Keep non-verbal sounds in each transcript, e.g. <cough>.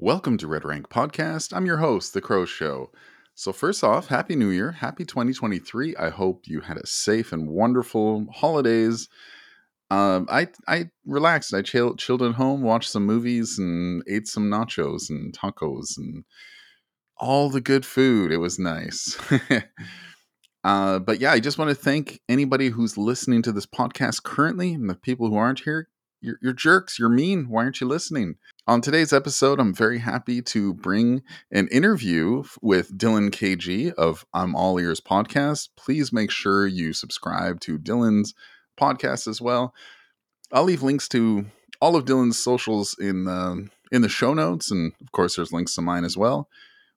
Welcome to Red Rank Podcast. I'm your host, The Crow Show. So, first off, Happy New Year. Happy 2023. I hope you had a safe and wonderful holidays. Um, I I relaxed. I chilled, chilled at home, watched some movies, and ate some nachos and tacos and all the good food. It was nice. <laughs> uh, but yeah, I just want to thank anybody who's listening to this podcast currently and the people who aren't here. You're, you're jerks. You're mean. Why aren't you listening? On today's episode, I'm very happy to bring an interview with Dylan KG of I'm All Ears podcast. Please make sure you subscribe to Dylan's podcast as well. I'll leave links to all of Dylan's socials in the in the show notes, and of course, there's links to mine as well.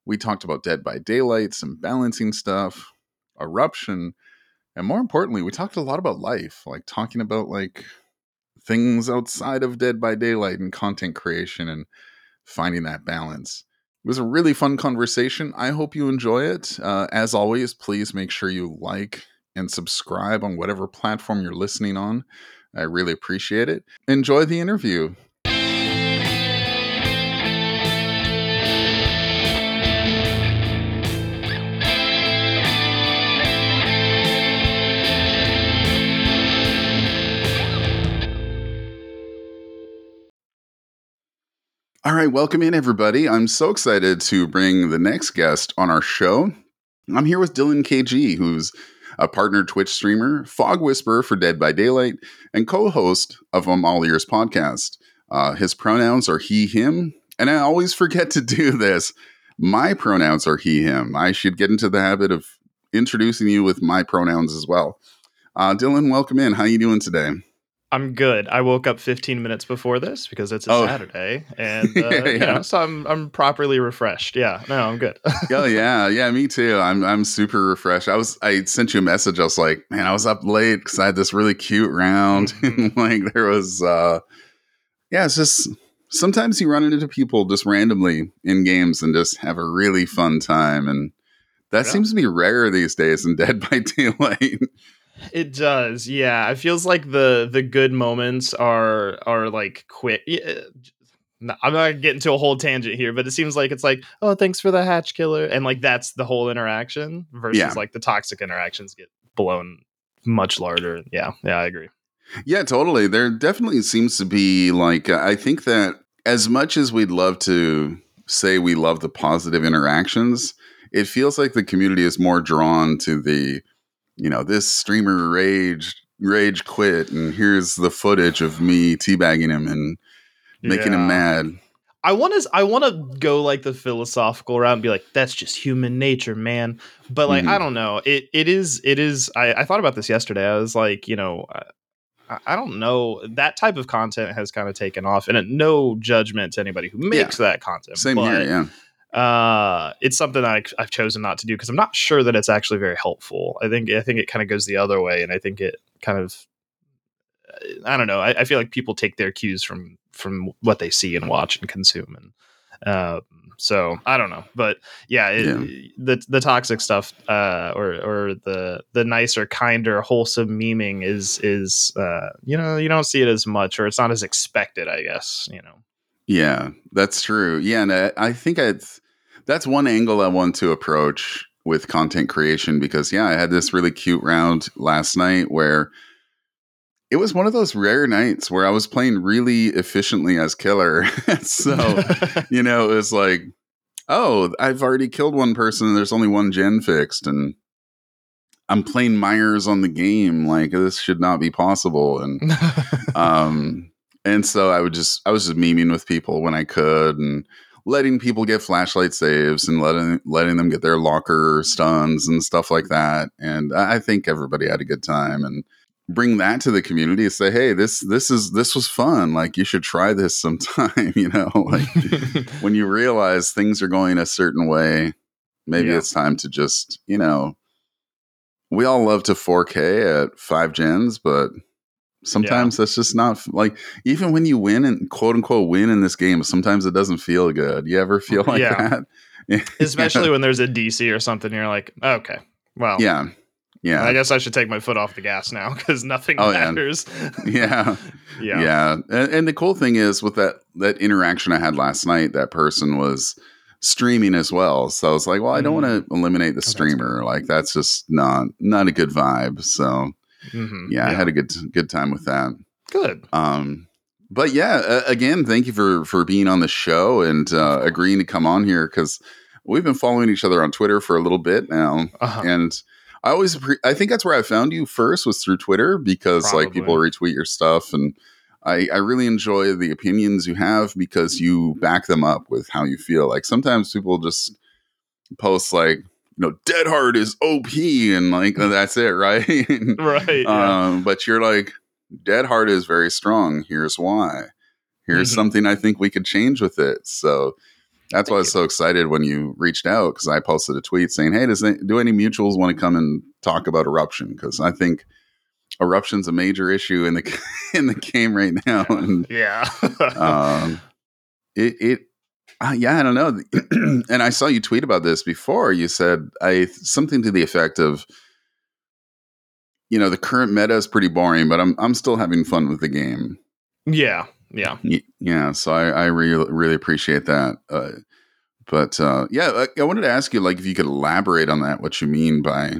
We talked about Dead by Daylight, some balancing stuff, eruption, and more importantly, we talked a lot about life, like talking about like things outside of Dead by Daylight and content creation and finding that balance. It was a really fun conversation. I hope you enjoy it. Uh, as always, please make sure you like and subscribe on whatever platform you're listening on. I really appreciate it. Enjoy the interview. All right, welcome in, everybody. I'm so excited to bring the next guest on our show. I'm here with Dylan KG, who's a partner Twitch streamer, Fog Whisperer for Dead by Daylight, and co host of Um All Ears podcast. Uh, his pronouns are he, him, and I always forget to do this. My pronouns are he, him. I should get into the habit of introducing you with my pronouns as well. Uh, Dylan, welcome in. How you doing today? I'm good. I woke up 15 minutes before this because it's a Oh. Saturday, <laughs> and uh, Yeah, you know, so I'm I'm properly refreshed. Yeah, no, I'm good. <laughs> oh yeah, yeah, me too. I'm I'm super refreshed. I was I sent you a message. I was like, man, I was up late because I had this really cute round. <laughs> and like there was, uh yeah, it's just sometimes you run into people just randomly in games and just have a really fun time, and that Yeah. seems to be rare these days in Dead by Daylight. It does. Yeah, it feels like the the good moments are are like quick. Yeah, no, I'm not getting to a whole tangent here, but it seems like it's like, oh, thanks for the hatch killer, and like that's the whole interaction versus Yeah. like the toxic interactions get blown much larger. Yeah, yeah, I agree. Yeah, totally. There definitely seems to be like uh, I think that as much as we'd love to say we love the positive interactions, it feels like the community is more drawn to the you know, this streamer rage rage quit and here's the footage of me teabagging him and making him mad. I want to I want to go like the philosophical route and be like that's just human nature, man. But like Mhm. I don't know. It it is it is I, I thought about this yesterday. I was like, you know, I, I don't know. That type of content has kind of taken off and no judgment to anybody who makes that content. Same but, here, yeah. Uh it's something I, i've chosen not to do because i'm not sure that it's actually very helpful i think i think it kind of goes the other way and i think it kind of i don't know I, I feel like people take their cues from from what they see and watch and consume and um so i don't know but yeah, it, Yeah. the the toxic stuff uh or or the the nicer kinder wholesome memeing is is uh you know you don't see it as much or it's not as expected i guess you know Yeah, that's true. Yeah, and I, I think it's that's one angle I want to approach with content creation because yeah, I had this really cute round last night where it was one of those rare nights where I was playing really efficiently as killer. <laughs> so, <laughs> you know, it was like, oh, I've already killed one person and there's only one gen fixed and I'm playing Myers on the game. Like this should not be possible. And <laughs> um and so i would just i was just memeing with people when i could and letting people get flashlight saves and letting letting them get their locker stuns and stuff like that. And i think everybody had a good time and bring that to the community and say hey this this is this was fun. Like you should try this <laughs> sometime <laughs> you know? Like <laughs> when you realize things are going a certain way maybe Yeah. it's time to just you know we all love to 4k at five gens but sometimes that's just not like even when you win and quote unquote win in this game sometimes it doesn't feel good you ever feel like Yeah. that <laughs> especially when there's a DC or something. You're like, okay, well, yeah Yeah. I guess I should take my foot off the gas now <laughs> because nothing Oh, matters. <laughs> yeah. yeah. Yeah. And, and the cool thing is with that that interaction I had last night, that person was streaming as well. So I was like, well, I don't Mm. want to eliminate the that's streamer. Like that's just not not a good vibe. So Mhm. yeah, I had a good good time with that. good. Um but yeah, uh, again, thank you for for being on the show and uh, agreeing to come on here because we've been following each other on Twitter for a little bit now, Uh-huh. and I always appre- I think that's where I found you first was through Twitter because like people retweet your stuff and I I really enjoy the opinions you have because you back them up with how you feel. Like sometimes people just post like you know Dead Heart is OP and like that's it, <laughs> right? right. Yeah. um, but you're like Dead Heart is very strong. Here's why. Here's Mhm. something I think we could change with it. So that's why I Thank was so excited when you reached out because I posted a tweet saying, "Hey, does do any mutuals want to come and talk about eruption?" Because I think eruption's a major issue in the <laughs> in the game right now, and yeah. <laughs> um, it it uh, yeah, I don't know. <clears throat> and I saw you tweet about this before. You said I something to the effect of, you know, the current meta is pretty boring, but I'm I'm still having fun with the game. yeah. Yeah. Yeah, so I, I really really appreciate that. Uh, but uh, yeah, I, I wanted to ask you like if you could elaborate on that, what you mean by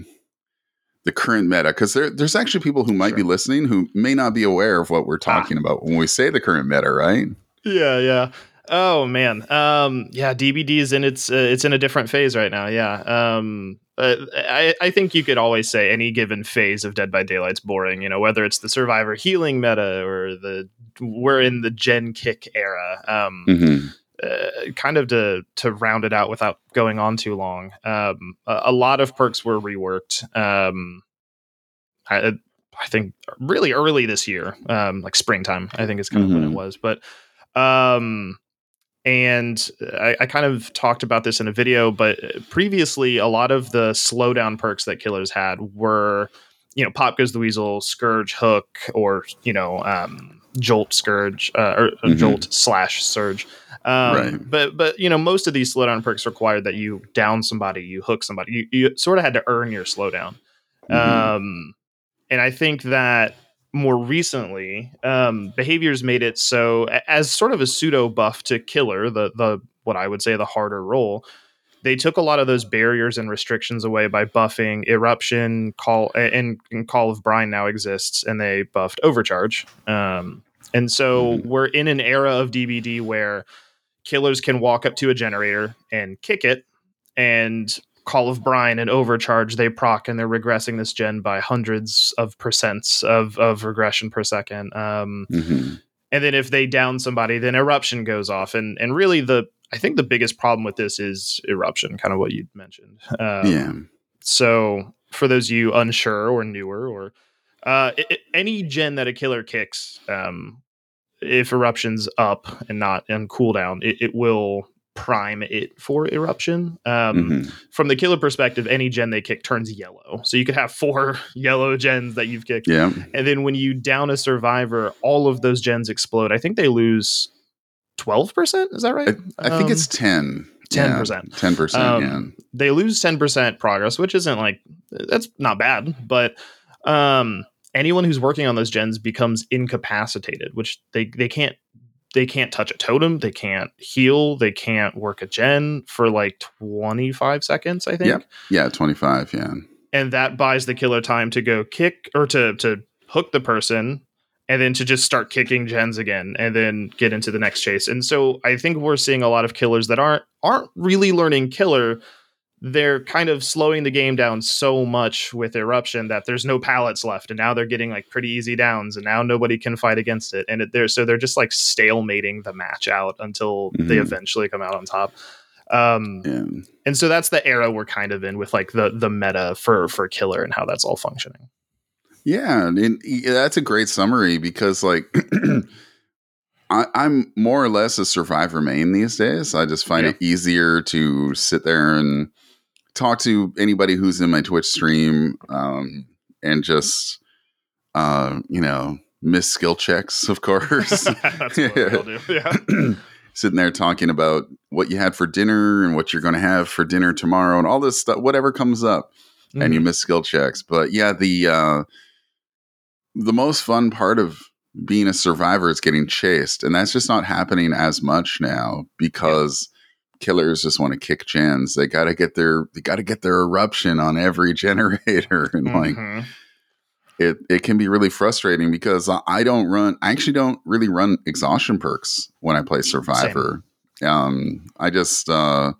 the current meta, because there, there's actually people who might be listening who may not be aware of what we're talking about when we say the current meta, right? Yeah, yeah. Oh man. Um yeah, DBD is in its uh, it's in a different phase right now. Yeah. Um uh, I I think you could always say any given phase of Dead by Daylight's boring, you know, whether it's the survivor healing meta or the we're in the gen kick era. Um Mm-hmm. uh, kind of to to round it out without going on too long. Um a, a lot of perks were reworked. Um I I think really early this year, um, like springtime, I think is kind of when it was. But um, and I, I kind of talked about this in a video, but previously, a lot of the slowdown perks that killers had were, you know, Pop Goes the Weasel, Scourge, Hook, or you know, um, Jolt, Scourge, uh, or uh, Mhm. Jolt slash Surge. Um, Right. But but you know, most of these slowdown perks required that you down somebody, you hook somebody, you, you sort of had to earn your slowdown. Mhm. Um, and I think that more recently, um, behaviors made it so as sort of a pseudo buff to killer, the the what I would say the harder role. They took a lot of those barriers and restrictions away by buffing eruption, call and, and call of brine now exists, and they buffed overcharge. Um, and so Mhm. we're in an era of DBD where killers can walk up to a generator and kick it, and Call of Brine and Overcharge, they proc and they're regressing this gen by hundreds of percents of, of regression per second. Um, Mhm. and then if they down somebody, then Eruption goes off. And and really the I think the biggest problem with this is Eruption, kind of what you mentioned. Um, yeah. So for those of you unsure or newer or uh, i- i- any gen that a killer kicks, um, if eruption's up and not on cooldown, it, it will prime it for eruption. Um, Mhm. From the killer perspective, any gen they kick turns yellow. So you could have four <laughs> yellow gens that you've kicked. Yeah. And then when you down a survivor, all of those gens explode. I think they lose 12%. Is that right? I, I think Um, it's 10. 10%. Ten percent. Um, they lose 10% progress, which isn't like that's not bad, but um anyone who's working on those gens becomes incapacitated, which they they can't they can't touch a totem, they can't heal, they can't work a gen for like 25 seconds, I think. Yep. yeah. Yeah. Twenty five. Yeah. And that buys the killer time to go kick or to to hook the person and then to just start kicking gens again and then get into the next chase. And so I think we're seeing a lot of killers that aren't aren't really learning killer. They're kind of slowing the game down so much with eruption that there's no pallets left, and now they're getting like pretty easy downs, and now nobody can fight against it. And it, they're so they're just like stalemating the match out until they Mhm. eventually come out on top. Um, Yeah. and so that's the era we're kind of in with like the the meta for for killer and how that's all functioning. Yeah, and that's a great summary because, like, <clears throat> I, I'm more or less a survivor main these days. I just find Yeah. it easier to sit there and talk to anybody who's in my Twitch stream um, and just, uh, you know, miss skill checks, of course. <laughs> that's what we all do. <laughs> Yeah. <clears throat> Sitting there talking about what you had for dinner and what you're going to have for dinner tomorrow and all this stuff, whatever comes up. and you Mhm. miss skill checks. But yeah, the uh, the most fun part of being a survivor is getting chased, and that's just not happening as much now because killers just want to kick gens. They got to get their they got to get their eruption on every <laughs> generator, and like Mhm. it it can be really frustrating because I- don't run I actually don't really run exhaustion perks when I play Survivor. Um I just uh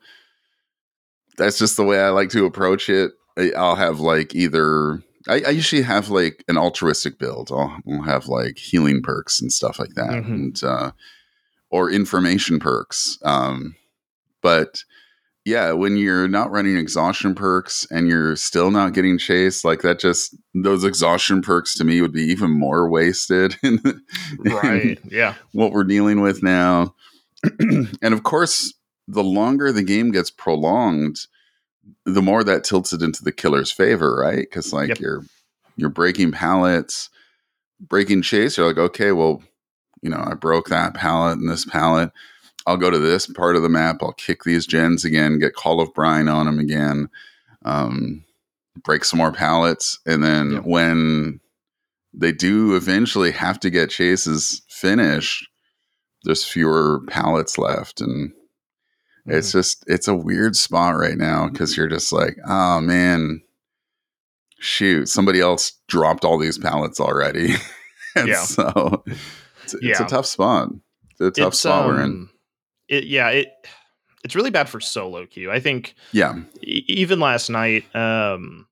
that's just the way I like to approach it. I'll have like either I, I usually have like an altruistic build. I'll, I'll have like healing perks and stuff like that, Mhm. and uh, or information perks. Um, but yeah, when you're not running exhaustion perks and you're still not getting chased, like that, just those exhaustion perks to me would be even more wasted. <laughs> in- right. Yeah. what we're dealing with now. <clears throat> and of course, the longer the game gets prolonged, the more that tilts it into the killer's favor, right? Because like Yep. you're you're breaking pallets, breaking chase. You're like, okay, well, you know, I broke that pallet and this pallet. I'll go to this part of the map. I'll kick these gens again, get Call of Brine on them again, um, break some more pallets, and then Yep. when they do eventually have to get chases finished, there's fewer pallets left, and it's Mhm. just it's a weird spot right now because you're just like, oh man, shoot, somebody else dropped all these pallets already, <laughs> and Yeah. so it's, it's a tough spot. It's a tough It's, spot we're in. It, yeah. It. It's really bad for solo queue. I think Yeah, e- even last night um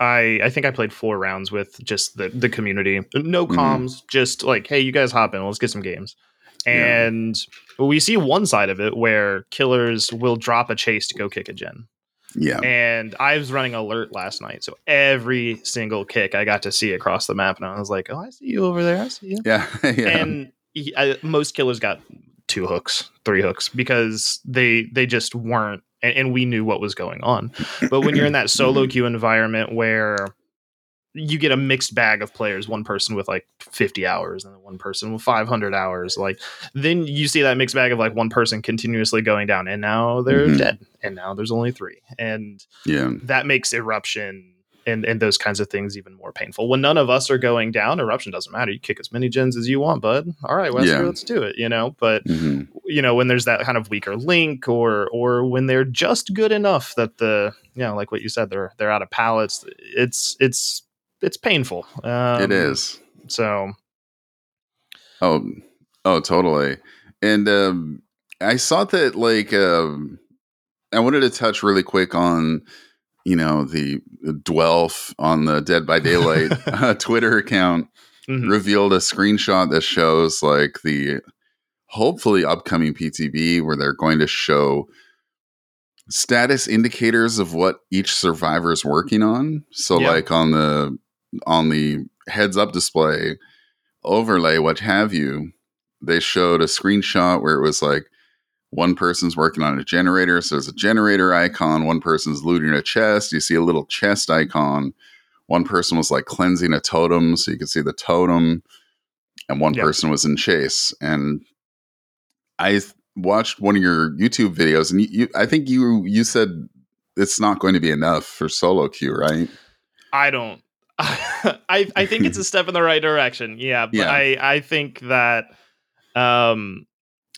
i i think i played four rounds with just the the community no Mhm. comms just like hey you guys hop in let's get some games Yeah. and we see one side of it where killers will drop a chase to go kick a gen yeah, and i was running alert last night so every single kick i got to see across the map and i was like oh i see you over there i see you yeah, <laughs> yeah. and he- I, most killers got two hooks, three hooks because they they just weren't, and, and we knew what was going on. But when you're in that solo <clears throat> queue environment where you get a mixed bag of players, one person with like 50 hours and one person with 500 hours, like then you see that mixed bag of like one person continuously going down, and now they're Mhm. dead, and now there's only three, and yeah, that makes eruption and, and those kinds of things even more painful. When none of us are going down, eruption doesn't matter. You kick as many gens as you want, bud. All right, Wesker, Yeah. let's do it. You know, but hmm you know when there's that kind of weaker link, or or when they're just good enough that the you know like what you said they're they're out of pallets. It's it's it's painful. Um, it is. So Oh, oh, totally. And um, I saw that like um, I wanted to touch really quick on you know the, Dwelf on the Dead by Daylight uh, <laughs> <laughs> Twitter account mhm. revealed a screenshot that shows like the hopefully upcoming PTB where they're going to show status indicators of what each survivor is working on. So Yeah. like on the on the heads up display overlay what have you, they showed a screenshot where it was like one person's working on a generator, so there's a generator icon, one person's looting a chest, you see a little chest icon. One person was like cleansing a totem, so you could see the totem, and one Yep. person was in chase. And I watched one of your YouTube videos, and you, you, I think you you said it's not going to be enough for solo queue, right? I don't. <laughs> I I think it's a <laughs> step in the right direction. Yeah, but Yeah. I I think that um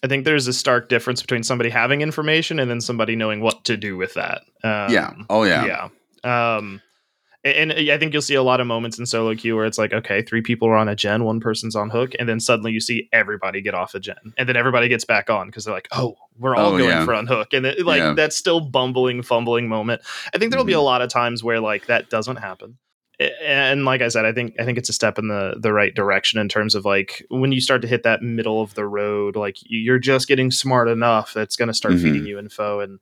I think there's a stark difference between somebody having information and then somebody knowing what to do with that. Um, yeah. Oh yeah. yeah. Um, and, and I think you'll see a lot of moments in solo queue where it's like, okay, three people are on a gen, one person's on hook, and then suddenly you see everybody get off a gen, and then everybody gets back on because they're like, oh, we're all Oh, going yeah. for unhook, and it, like Yeah. that still bumbling, fumbling moment. I think there'll be a lot of times where like that doesn't happen. And like I said, I think I think it's a step in the the right direction in terms of like when you start to hit that middle of the road, like you're just getting smart enough that's going to start Mhm. feeding you info, and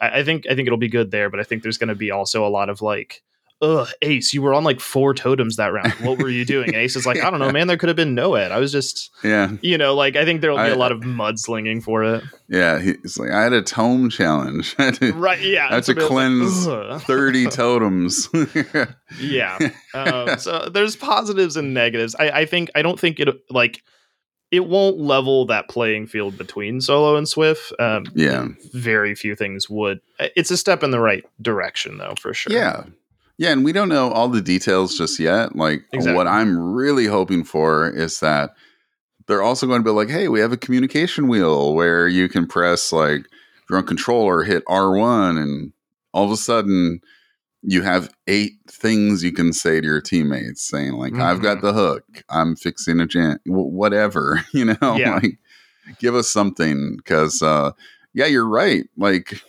I, I think I think it'll be good there. But I think there's going to be also a lot of like, ugh, Ace, you were on like four totems that round. What were you <laughs> doing? And Ace is like, I don't know, man. There could have been NOED. I was just, Yeah. you know, like I think there'll be I- a lot of mudslinging for it. Yeah. He's like, I had a tome challenge. <laughs> To- Right? Yeah. I have to a like, cleanse 30 <laughs> totems. yeah um, so there's positives and negatives I, I think i don't think it like it won't level that playing field between solo and swift um, Yeah. very few things would it's a step in the right direction though for sure Yeah. Yeah, and we don't know all the details just yet. Like Exactly. what I'm really hoping for is that they're also going to be like, hey, we have a communication wheel where you can press like if you're controller, hit R1, and all of a sudden you have eight things you can say to your teammates, saying like, "I've got Mhm. the hook, I'm fixing a jam, wh- whatever." <laughs> You know, Yeah. like give us something because, uh, yeah, you're right. Like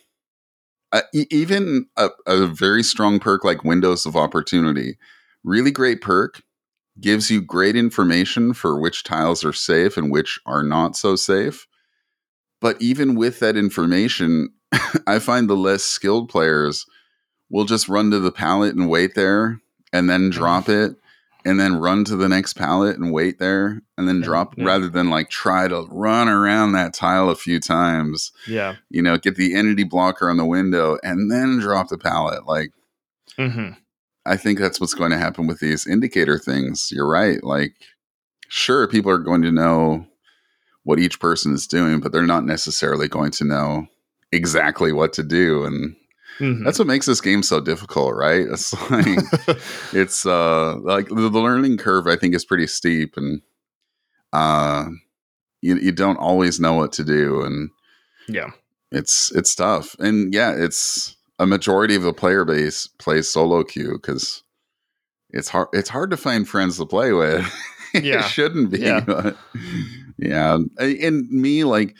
uh, e- even a, a very strong perk like Windows of Opportunity, really great perk, gives you great information for which tiles are safe and which are not so safe. But even with that information, <laughs> I find the less skilled players will just run to the pallet and wait there and then drop it and then run to the next pallet and wait there and then drop yeah. rather than like try to run around that tile a few times Yeah. you know, get the entity blocker on the window and then drop the pallet. Like, hmm I think that's what's going to happen with these indicator things. You're right. Like, sure, people are going to know what each person is doing, but they're not necessarily going to know exactly what to do. And hmm that's what makes this game so difficult, right? It's <laughs> like, <laughs> it's uh like the, the learning curve i think is pretty steep and uh you, you don't always know what to do and yeah. it's it's tough and yeah it's a majority of the player base plays solo queue because it's hard it's hard to find friends to play with <laughs> Yeah. it shouldn't be Yeah. yeah and me like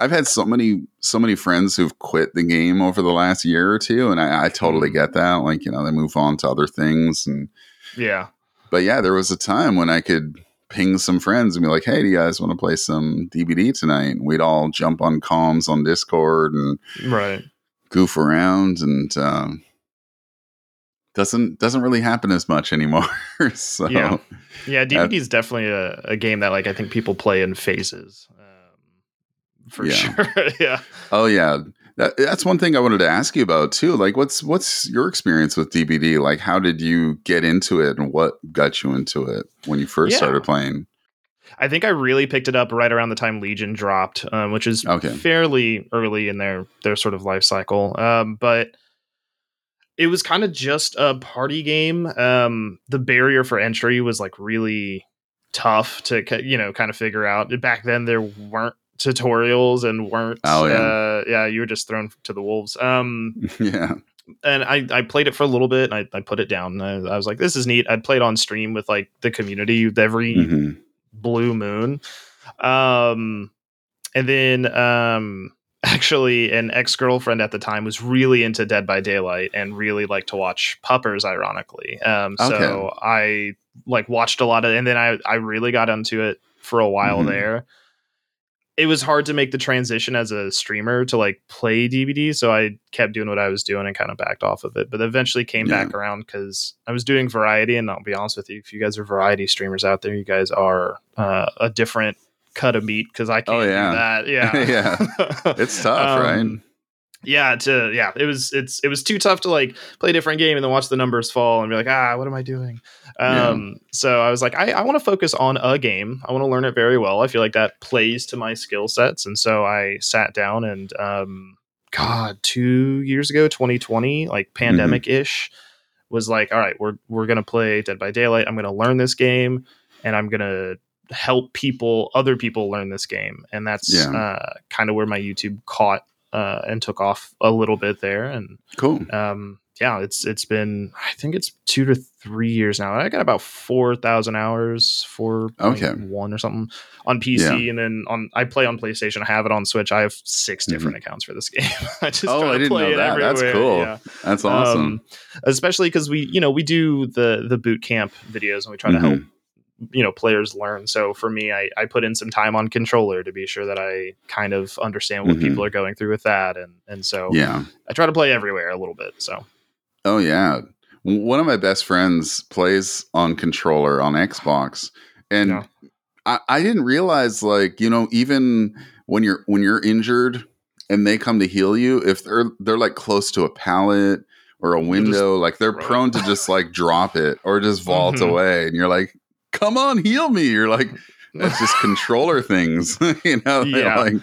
i've had so many so many friends who've quit the game over the last year or two and i, I totally Mhm. get that like you know they move on to other things and Yeah. but yeah there was a time when i could ping some friends and be like hey do you guys want to play some DBD tonight and we'd all jump on comms on discord and Right. goof around and um, doesn't doesn't really happen as much anymore. <laughs> so Yeah. Yeah. DBD is definitely a, a game that like I think people play in phases. Um, for Yeah. sure. <laughs> yeah. oh yeah, that, that's one thing I wanted to ask you about too. Like, what's what's your experience with DBD? Like, how did you get into it, and what got you into it when you first Yeah. started playing? I think I really picked it up right around the time Legion dropped, um, which is Okay. fairly early in their their sort of life cycle. Um, but it was kind of just a party game. Um, the barrier for entry was like really tough to you know kind of figure out. Back then, there weren't tutorials and weren't. Oh, yeah. uh, yeah, you were just thrown to the wolves. Um, <laughs> yeah, and I, I played it for a little bit and I, I put it down. I, I was like, this is neat. I'd played on stream with like the community every hmm blue moon um and then um <laughs> actually an ex-girlfriend at the time was really into dead by daylight and really liked to watch puppers ironically um so i like watched a lot of and then i i really got into it for a while Mhm. there it was hard to make the transition as a streamer to like play dbd so i kept doing what i was doing and kind of backed off of it but eventually came Yeah. back around because i was doing variety and i'll be honest with you if you guys are variety streamers out there you guys are uh, a different cut of meat because i can't Oh, yeah. do that <laughs> yeah Yeah. It's tough, <laughs> right? Yeah to yeah it was it's it was too tough to like play a different game and then watch the numbers fall and be like ah what am i doing? Yeah. um so i was like i, I want to focus on a game. I want to learn it very well. I feel like that plays to my skill sets. And so i sat down and um god two years ago 2020 like pandemic ish was like all right we're we're gonna play dead by daylight. I'm gonna learn this game and i'm gonna help people other people learn this game. And that's Yeah. uh, kind of where my youtube caught uh, and took off a little bit there and cool. um yeah it's it's been i think it's two to three years now i got about 4000 hours for Okay. one or something on pc and then on i play on playstation i have it on switch i have 6 Mhm. different accounts for this <laughs> game i just Oh, try I to didn't play know it that. That's cool. yeah. That's awesome. Um, especially because we you know we do the the boot camp videos and we try to help. You know players learn so for me I, I put in some time on controller to be sure that i kind of understand what Mhm. people are going through with that and and so yeah. i try to play everywhere a little bit so Oh yeah. One of my best friends plays on controller on Xbox, and Yeah. I, I didn't realize like you know even when you're when you're injured and they come to heal you, if they're they're like close to a pallet or a window, like they're prone to just like drop it or just vault Mhm. away, and you're like, "Come on, heal me!" You're like, "That's just controller things," <laughs> you know? Yeah. like,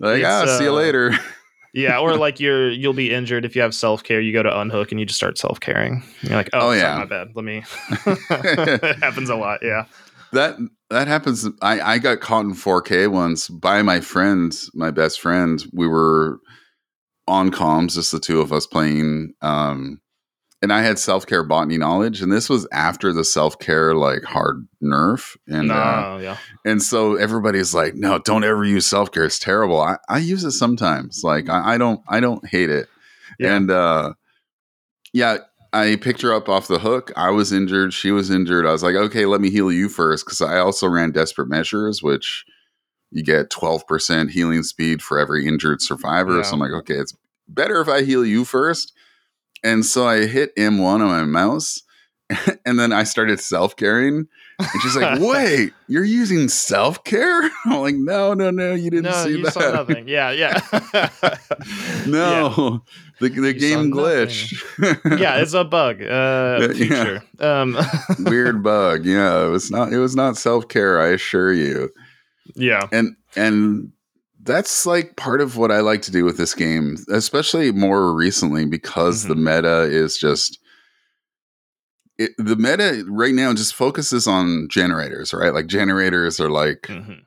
like ah, see you uh, later. yeah, or <laughs> like you're you'll be injured if you have self care. You go to unhook and you just start self caring. You're like, oh, Oh, yeah. my bad. Let me. <laughs> it happens a lot. Yeah. That that happens. I I got caught in 4K once by my friend, my best friend. We were on comms, just the two of us playing. Um, and I had self care botany knowledge, and this was after the self care like hard nerf, and no. uh, yeah. and so everybody's like, no, don't ever use self care. It's terrible. I, I use it sometimes. Like I, I don't I don't hate it. Yeah. And uh, yeah, I picked her up off the hook. I was injured. She was injured. I was like, okay, let me heal you first because I also ran desperate measures, which you get twelve percent healing speed for every injured survivor. Yeah. So I'm like, okay, it's better if I heal you first. And so I hit M1 on my mouse, <laughs> and then I started self caring. And she's like, <laughs> "Wait, you're using self care?" <laughs> I'm like, "No, no, no, you didn't no, see you that. saw nothing. Yeah, yeah. no, the the game glitched. yeah, it's a bug. Uh, Yeah. Um, weird bug. Yeah, it was not. It was not self care. I assure you. yeah, And and that's like part of what I like to do with this game, especially more recently because the meta is just. It, the meta right now just focuses on generators, right? Like generators are like Mhm.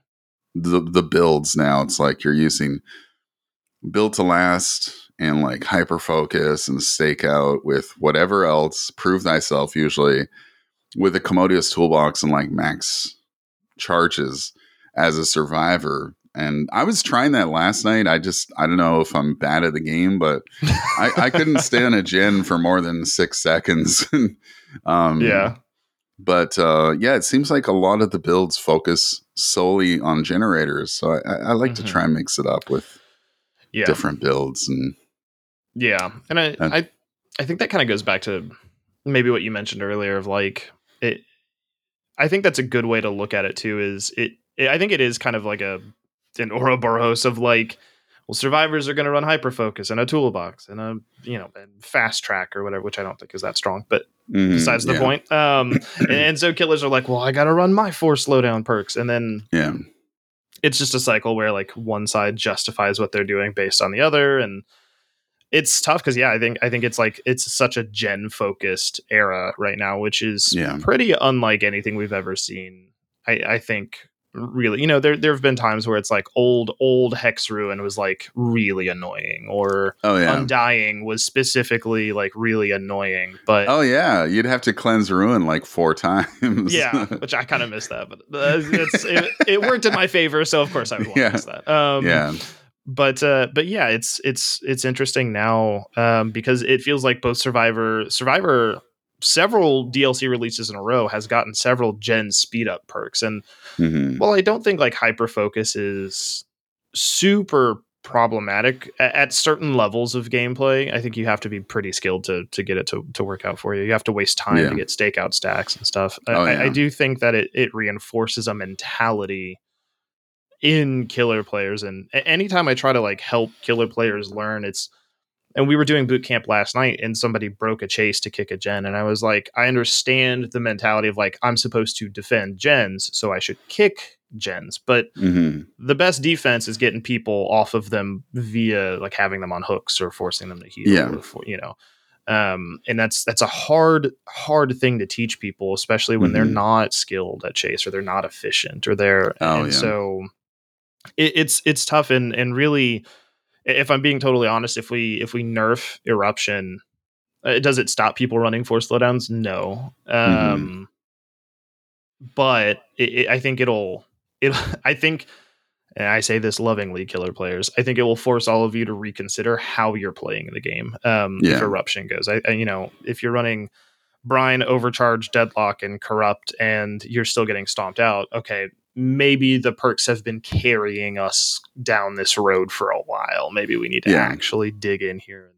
the the builds now. It's like you're using built to last and like hyper focus and stakeout with whatever else. Prove thyself usually with a commodious toolbox and like max charges as a survivor. And I was trying that last night. I just I don't know if I'm bad at the game, but I, I couldn't <laughs> stay on a gen for more than six seconds. <laughs> um, yeah, but uh, yeah, it seems like a lot of the builds focus solely on generators. So I, I like to Mhm. try and mix it up with yeah, different builds and yeah. And I, And- I, I think that kind of goes back to maybe what you mentioned earlier of like it. I think that's a good way to look at it too. Is it? it I think it is kind of like a an Ouroboros of like. Well, survivors are going to run hyperfocus and a toolbox and a you know and fast track or whatever, which I don't think is that strong. But Mhm, besides the yeah, point. Um, <clears throat> and, and so killers are like, well, I got to run my four slowdown perks, and then Yeah, it's just a cycle where like one side justifies what they're doing based on the other, and it's tough because yeah, I think I think it's like it's such a gen focused era right now, which is Yeah. pretty unlike anything we've ever seen. I, I think really, you know, there there have been times where it's like old old Hex Ruin was like really annoying, or oh yeah, Undying was specifically like really annoying, but oh yeah. You'd have to cleanse ruin like four <laughs> times. yeah, which I kind of missed that, but uh, it's it, it worked in my favor, so of course I would <laughs> want Yeah. to miss that. Um, yeah, but uh, but yeah, it's it's it's interesting now um, because it feels like both Survivor Survivor several DLC releases in a row has gotten several gen speed up perks, and Mhm. well, I don't think like hyper focus is super problematic at, at certain levels of gameplay. I think you have to be pretty skilled to to get it to, to work out for you. You have to waste time Yeah. to get stakeout stacks and stuff. I, Oh, I, I do think that it it reinforces a mentality in killer players and anytime i try to like help killer players learn it's and we were doing boot camp last night and somebody broke a chase to kick a gen and i was like i understand the mentality of like i'm supposed to defend gens so i should kick gens but Mhm. the best defense is getting people off of them via like having them on hooks or forcing them to heal Yeah. or you know um and that's that's a hard hard thing to teach people especially when they're Mhm. not skilled at chase or they're not efficient or they're Oh, and yeah. so it, it's it's tough and and really if i'm being totally honest if we if we nerf eruption uh, does it stop people running four slowdowns? No. Um but it, it, i think it'll it <laughs> i think and i say this lovingly killer players i think it will force all of you to reconsider how you're playing the game um if eruption goes. I, I you know if you're running brine overcharge deadlock and corrupt and you're still getting stomped out okay maybe the perks have been carrying us down this road for a while maybe we need to Yeah. actually dig in here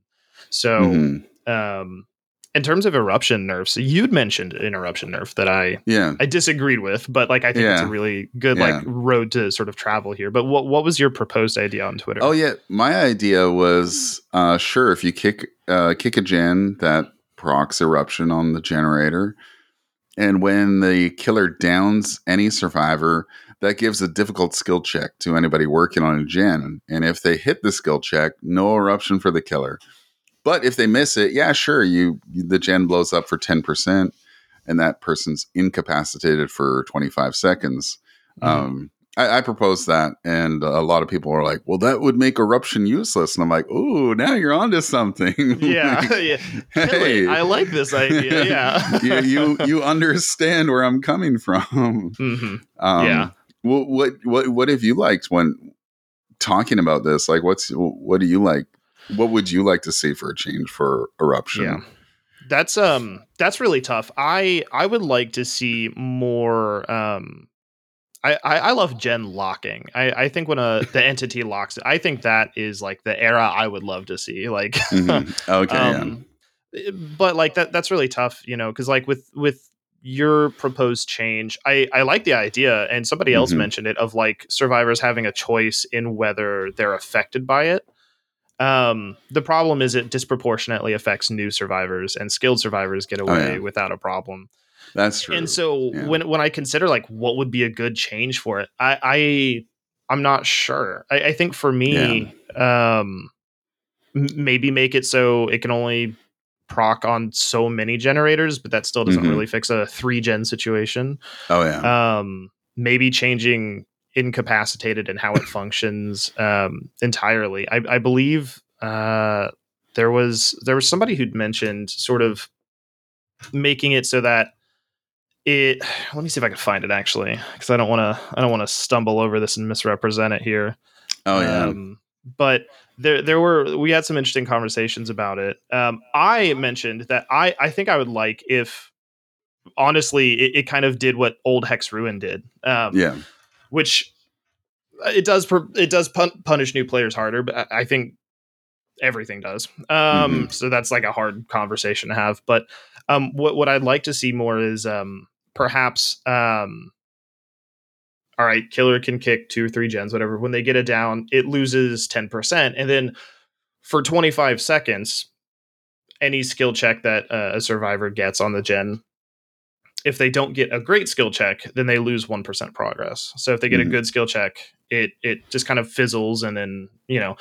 so Mhm. um in terms of eruption nerfs you'd mentioned an eruption nerf that i yeah. i disagreed with but like i think it's a really good Yeah. like road to sort of travel here but what what was your proposed idea on twitter Oh yeah, my idea was uh, sure if you kick uh, kick a gen that procs eruption on the generator, and when the killer downs any survivor, that gives a difficult skill check to anybody working on a gen. And if they hit the skill check, no eruption for the killer. But if they miss it, yeah, sure, you the gen blows up for ten percent, and that person's incapacitated for twenty five seconds. Mm-hmm. Um, I, I proposed that, and a lot of people are like, "Well, that would make eruption useless." And I'm like, "Ooh, now you're onto something." <laughs> Yeah, <laughs> yeah. hey, I like this idea. <laughs> Yeah, you, you, you understand where I'm coming from. Mm-hmm. Um, yeah. What what what what have you liked when talking about this? Like, what's what do you like? What would you like to see for a change for eruption? Yeah. That's um that's really tough. I I would like to see more um I, I, love gen locking. I, I think when a the entity locks, I think that is like the era I would love to see. Like, <laughs> mm-hmm. okay, um, yeah. but like that that's really tough, you know, because like with with your proposed change, I I like the idea, and somebody else mm-hmm. mentioned it of like survivors having a choice in whether they're affected by it. Um, the problem is it disproportionately affects new survivors, and skilled survivors get away oh, yeah. without a problem. That's true. And so yeah. when when I consider like what would be a good change for it, I, I I'm not sure. I, I think for me, yeah. um, maybe make it so it can only proc on so many generators, but that still doesn't mm-hmm. really fix a three gen situation. Oh yeah. Um, maybe changing incapacitated and how it <coughs> functions um, entirely. I, I believe uh, there was there was somebody who'd mentioned sort of making it so that it <sighs> let me see if i can find it actually because i don't want to i don't want to stumble over this and misrepresent it here. Oh yeah. Um, but there there were we had some interesting conversations about it. Um, i mentioned that i i think i would like if honestly it, it kind of did what old hex ruin did um, yeah. which uh, it does it does pun- punish new players harder but i, I think everything does. Um, mm-hmm. so that's like a hard conversation to have. But um, what what I'd like to see more is um, perhaps um, all right, killer can kick two or three gens, whatever. When they get it down, it loses 10%. And then for 25 seconds, any skill check that uh, a survivor gets on the gen, if they don't get a great skill check, then they lose 1% progress. So if they get mm-hmm. a good skill check, it it just kind of fizzles and then, you know,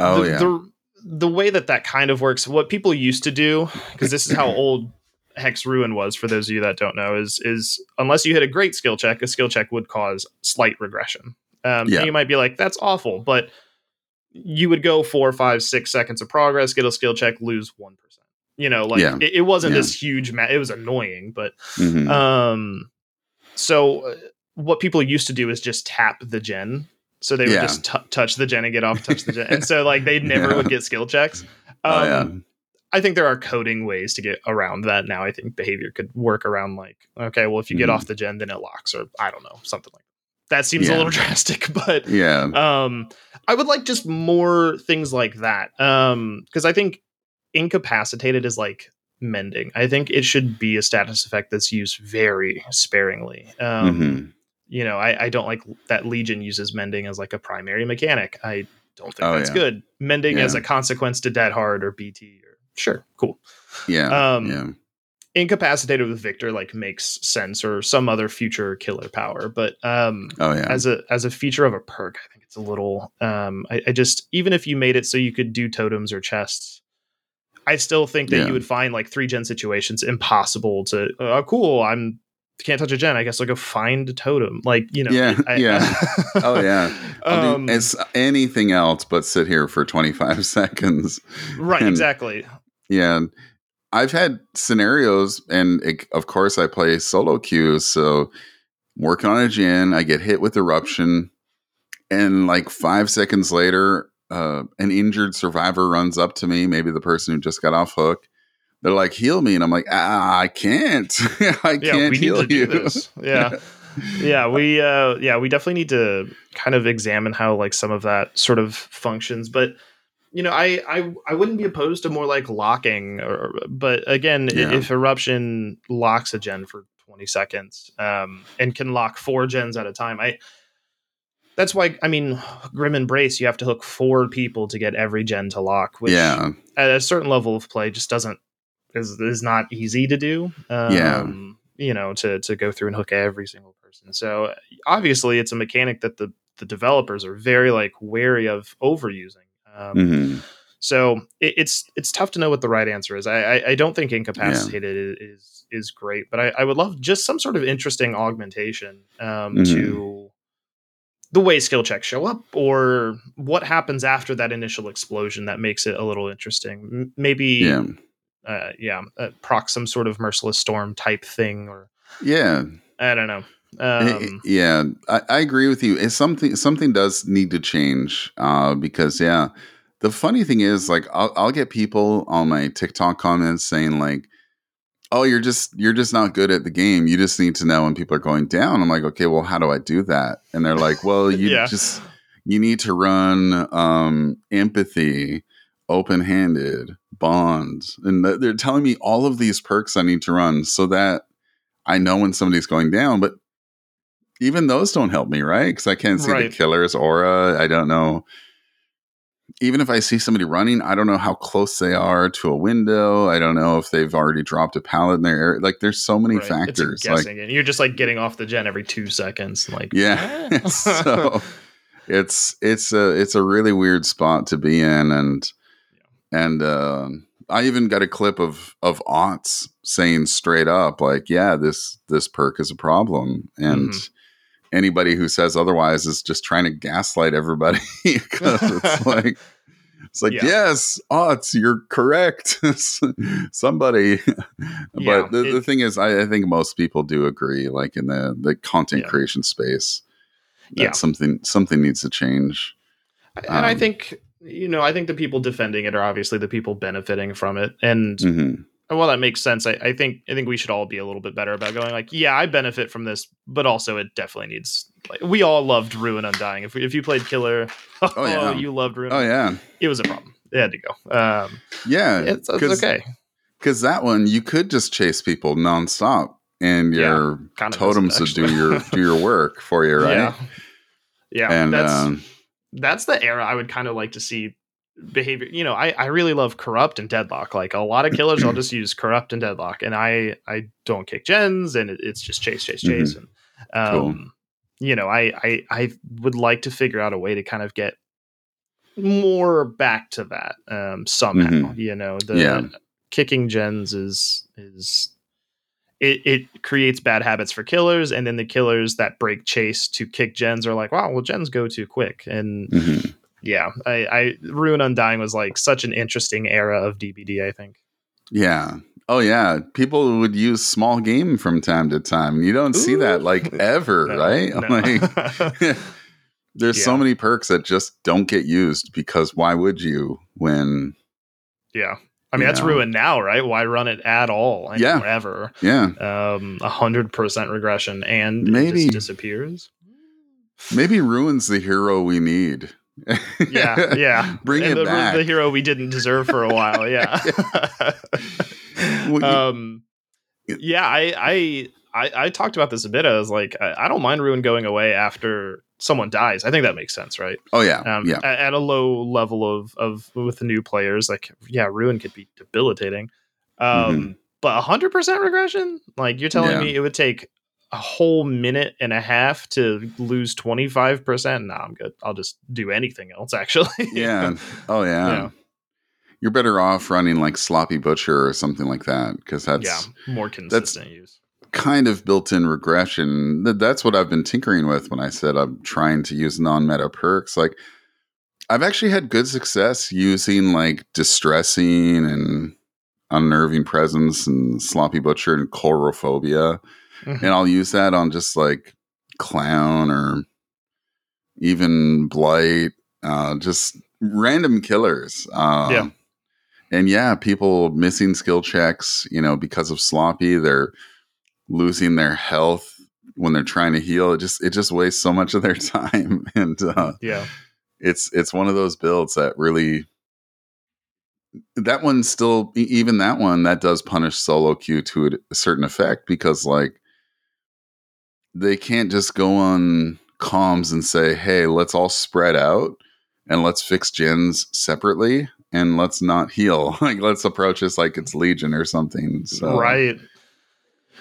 oh the, yeah. The, the way that that kind of works, what people used to do, because this is how <clears throat> old Hex Ruin was for those of you that don't know is is unless you hit a great skill check, a skill check would cause slight regression. Um, yeah. you might be like, that's awful, but you would go four, five, six seconds of progress, get a skill check, lose one percent. You know, like yeah. it, it, wasn't yeah. this huge. Ma- it was annoying, but mm-hmm. um, so uh, what people used to do is just tap the gen. So they would just t- touch the gen and get off, touch the gen, and <laughs> so like they never would get skill checks. Um, oh, yeah um, I think there are coding ways to get around that now. I think behavior could work around like, okay, well, if you get mm. off the gen, then it locks, or I don't know, something like that. That seems yeah. a little <laughs> drastic, but yeah. Um, I would like just more things like that. Um, because I think incapacitated is like mending. I think it should be a status effect that's used very sparingly. Um, mm-hmm. you know, I, I don't like that Legion uses mending as like a primary mechanic. I don't think oh, that's yeah. good. Mending yeah. as a consequence to dead hard or BT sure, cool. Yeah. Um, yeah. Incapacitated with Victor like makes sense or some other future killer power, but um, oh yeah, as a as a feature of a perk, I think it's a little. Um, I, I just even if you made it so you could do totems or chests, I still think that yeah. you would find like three gen situations impossible to. Oh, cool! I'm can't touch a gen. I guess I'll go find a totem. Like you know. Yeah. I, yeah. <laughs> oh yeah. Um, it's anything else but sit here for 25 <laughs> seconds. Right. And, exactly. Yeah. I've had scenarios, and it, of course, I play solo queues. So, working on a gen, I get hit with eruption, and like five seconds later, uh, an injured survivor runs up to me, maybe the person who just got off hook. They're like, heal me, and I'm like, ah, I can't, <laughs> I yeah, can't heal you. <laughs> Yeah. yeah, we uh yeah, we definitely need to kind of examine how like some of that sort of functions. But you know, I I I wouldn't be opposed to more like locking, or but again, yeah. if eruption locks a gen for 20 seconds, um, and can lock four gens at a time, I that's why I mean Grim Embrace, you have to hook four people to get every gen to lock, which yeah. at a certain level of play just doesn't is is not easy to do. Um, yeah. you know, to to go through and hook every single person person. So obviously, it's a mechanic that the the developers are very like wary of overusing. Um, hmm so it, it's it's tough to know what the right answer is. I I, I don't think incapacitated is, is is great, but I, I would love just some sort of interesting augmentation um, Mhm. to the way skill checks show up, or what happens after that initial explosion that makes it a little interesting. Maybe Yeah. uh, yeah, uh, proc some sort of merciless storm type thing, or Yeah. I don't know. I- Um, yeah, I, I agree with you. It's something something does need to change uh, because yeah, the funny thing is like I'll, I'll get people on my TikTok comments saying like, "Oh, you're just you're just not good at the game. You just need to know when people are going down." I'm like, "Okay, well, how do I do that?" And they're like, "Well, <laughs> you Yeah. just you need to run um, empathy." open-handed bond, and th- they're telling me all of these perks i need to run so that i know when somebody's going down but even those don't help me, right? Because I can't see Right. the killer's aura. I don't know. Even if I see somebody running, I don't know how close they are to a window. I don't know if they've already dropped a pallet in their area. Like, there's so many right, it's factors. Like, guessing, and you're just like getting off the gen every two seconds. Like, yeah. <laughs> so it's it's a it's a really weird spot to be in, and and uh, I even got a clip of of Otz saying straight up, like, yeah, this this perk is a problem, and Mhm. Anybody who says otherwise is just trying to gaslight everybody <laughs> because it's <laughs> like. It's like Yeah. yes, Otz, you're correct. <laughs> Somebody, Yeah, but the, the thing is, I, I think most people do agree. Like in the the content Yeah. creation space, that Yeah. something something needs to change. and I Um, think you know, I think the people defending it are obviously the people benefiting from it, and hmm well, that makes sense. I, I think I think we should all be a little bit better about going like, yeah, I benefit from this, but also it definitely needs. Like, we all loved Ruin Undying. If we, if you played Killer, <laughs> oh, yeah. you loved Ruin. Oh yeah, it was a problem. It had to go. Um, yeah. it's, it's okay. Because that one you could just chase people nonstop, and Yeah, your Kind of totems would do your do your work for you, <laughs> right? Yeah, yeah. And that's um, that's the era I would kind of like to see behavior. You know, I, I really love corrupt and deadlock. Like a lot of <coughs> killers, I'll just use corrupt and deadlock, and I I don't kick gens, and it, it's just chase, chase, chase. And um, Cool. you know, I, I I would like to figure out a way to kind of get more back to that um, somehow. Mhm. You know, the Yeah. kicking gens is is. It, it creates bad habits for killers, and then the killers that break chase to kick gens are like, wow, well, gens go too quick, and mhm. Yeah, I, I Ruin Undying was like such an interesting era of DBD. I think. yeah. Oh yeah, people would use small game from time to time. You don't see that like ever, <laughs> No, right? no. <laughs> Like <laughs> there's so many perks that just don't get used because why would you when yeah, I mean that's Yeah. Ruin now, right? Why run it at all? Yeah. ever. yeah Um, a hundred percent regression, and Maybe- it just disappears. maybe ruins the hero we need Yeah, yeah. <laughs> Bring And it the, back. The hero we didn't deserve for a while. <laughs> Yeah. Um, yeah, I, I, I, I talked about this a bit. I was like, I, I don't mind Ruin going away after someone dies. I think that makes sense, right? oh yeah um, yeah at, at a low level of of with the new players like yeah ruin could be debilitating um but 100% regression like you're telling Mm-hmm. Yeah. me it would take a whole minute and a half to lose 25% no i'm good i'll just do anything else actually yeah <laughs> oh yeah. Yeah. you're better off running like sloppy butcher or something like that because that's yeah more consistent use kind of built-in regression. That's what I've been tinkering with when I said I'm trying to use non-meta perks. Like I've actually had good success using like distressing and unnerving presence and sloppy butcher and coulrophobia, Mhm. and I'll use that on just like clown or even blight, uh, just random killers. Uh, Yeah. and yeah, people missing skill checks, you know, because of sloppy, they're losing their health when they're trying to heal. It just it just wastes so much of their <laughs> time, and uh, yeah it's it's one of those builds that really that one still even that one that does punish solo queue to a certain effect because like they can't just go on comms and say hey let's all spread out and let's fix gens separately and let's not heal <laughs> like let's approach this like it's legion or something so right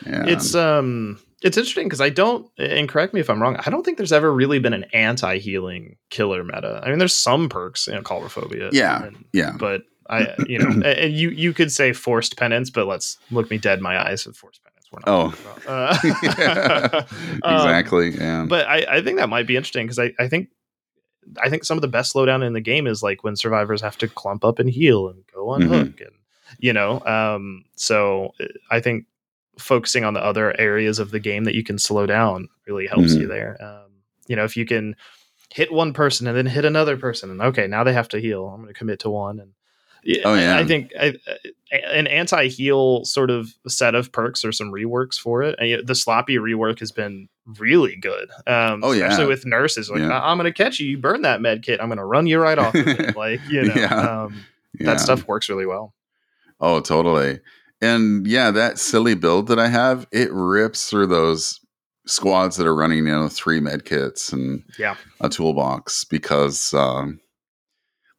yeah it's um it's interesting because I don't, and correct me if I'm wrong, I don't think there's ever really been an anti healing killer meta. I mean, there's some perks, you know, Coulrophobia. Yeah. and- Yeah. But I, you know, <clears throat> and you you could say forced penance, but let's look me dead in my eyes with forced penance. We're not Oh. Uh, <laughs> <laughs> um, exactly. yeah. but I, I think that might be interesting because I, I think I think some of the best slowdown in the game is like when survivors have to clump up and heal and go on Mhm. hook and you know um so I think focusing on the other areas of the game that you can slow down really helps you there um you know if you can hit one person and then hit another person and okay now they have to heal I'm going to commit to one and yeah, Oh, I- yeah. I, think I, an anti-heal sort of set of perks or some reworks for it. And the sloppy rework has been really good. Um, Oh, yeah. especially with nurses. Like, Yeah. "I- I'm going to catch you. You burn that med kit. I'm going to run you right off. Of it. <laughs> Like, you know, Yeah. um, yeah. that stuff works really well. Oh, totally. And yeah, that silly build that I have, it rips through those squads that are running, you know, three med kits and Yeah. a toolbox because um,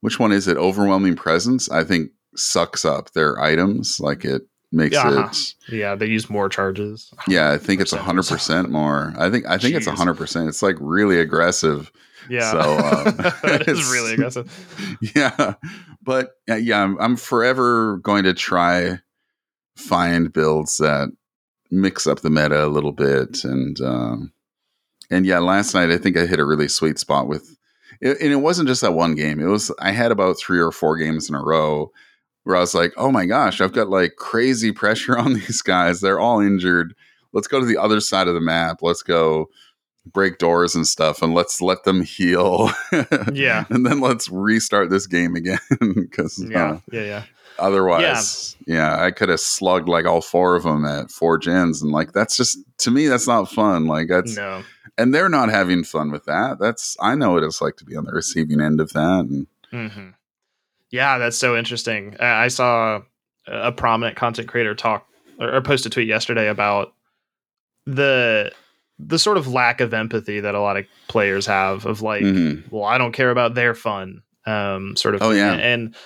which one is it? Overwhelming presence, I think sucks up their items. Like it makes uh-huh. it Yeah, they use more charges. yeah, I think it's a hundred percent more. I think I think it's a hundred percent. It's like really aggressive. Yeah, So, <laughs> um, that is <laughs> it's- really aggressive. <laughs> yeah but uh, yeah I'm, I'm forever going to try find builds that mix up the meta a little bit and um and yeah last night i think i hit a really sweet spot with it, and it wasn't just that one game it was i had about three or four games in a row where i was like oh my gosh i've got like crazy pressure <laughs> on these guys. They're all injured. Let's go to the other side of the map. Let's go break doors and stuff and let's let them <laughs> heal. Yeah. and then let's restart this game again. <laughs> Because Yeah, yeah, yeah. otherwise yeah. i could have slugged like all four of them at four gens and like that's just to me that's not fun. Like that's No, and they're not having fun with that. That's i know what it's like to be on the receiving end of that and hmm Yeah, that's so interesting. I I saw a prominent content creator talk or, post a tweet yesterday about the the sort of lack of empathy that a lot of players have of like, Mhm. well, I don't care about their fun, um, sort of. Oh, yeah. and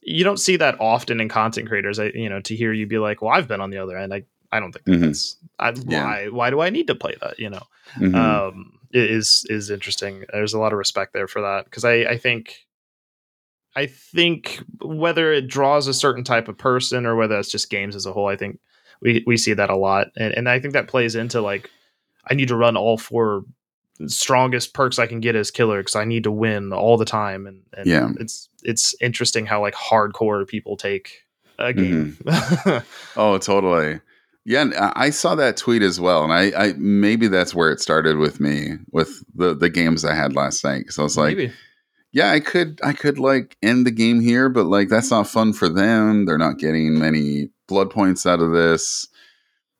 you don't see that often in content creators. I, you know, to hear you be like, well, I've been on the other end. I I don't think Mhm. that's I, Yeah. why why do I need to play that? You know Mhm. um, is is interesting. There's a lot of respect there for that because I I think I think whether it draws a certain type of person or whether it's just games as a whole, I think we we see that a lot, and and I think that plays into like I need to run all four strongest perks I can get as killer because I need to win all the time, and, and Yeah. it's it's interesting how like hardcore people take a game. Mm-hmm. <laughs> oh totally yeah I I saw that tweet as well and I, I maybe that's where it started with me with the the games i had last night because i was like Maybe. Yeah i could i could like end the game here but like that's not fun for them. They're not getting many blood points out of this.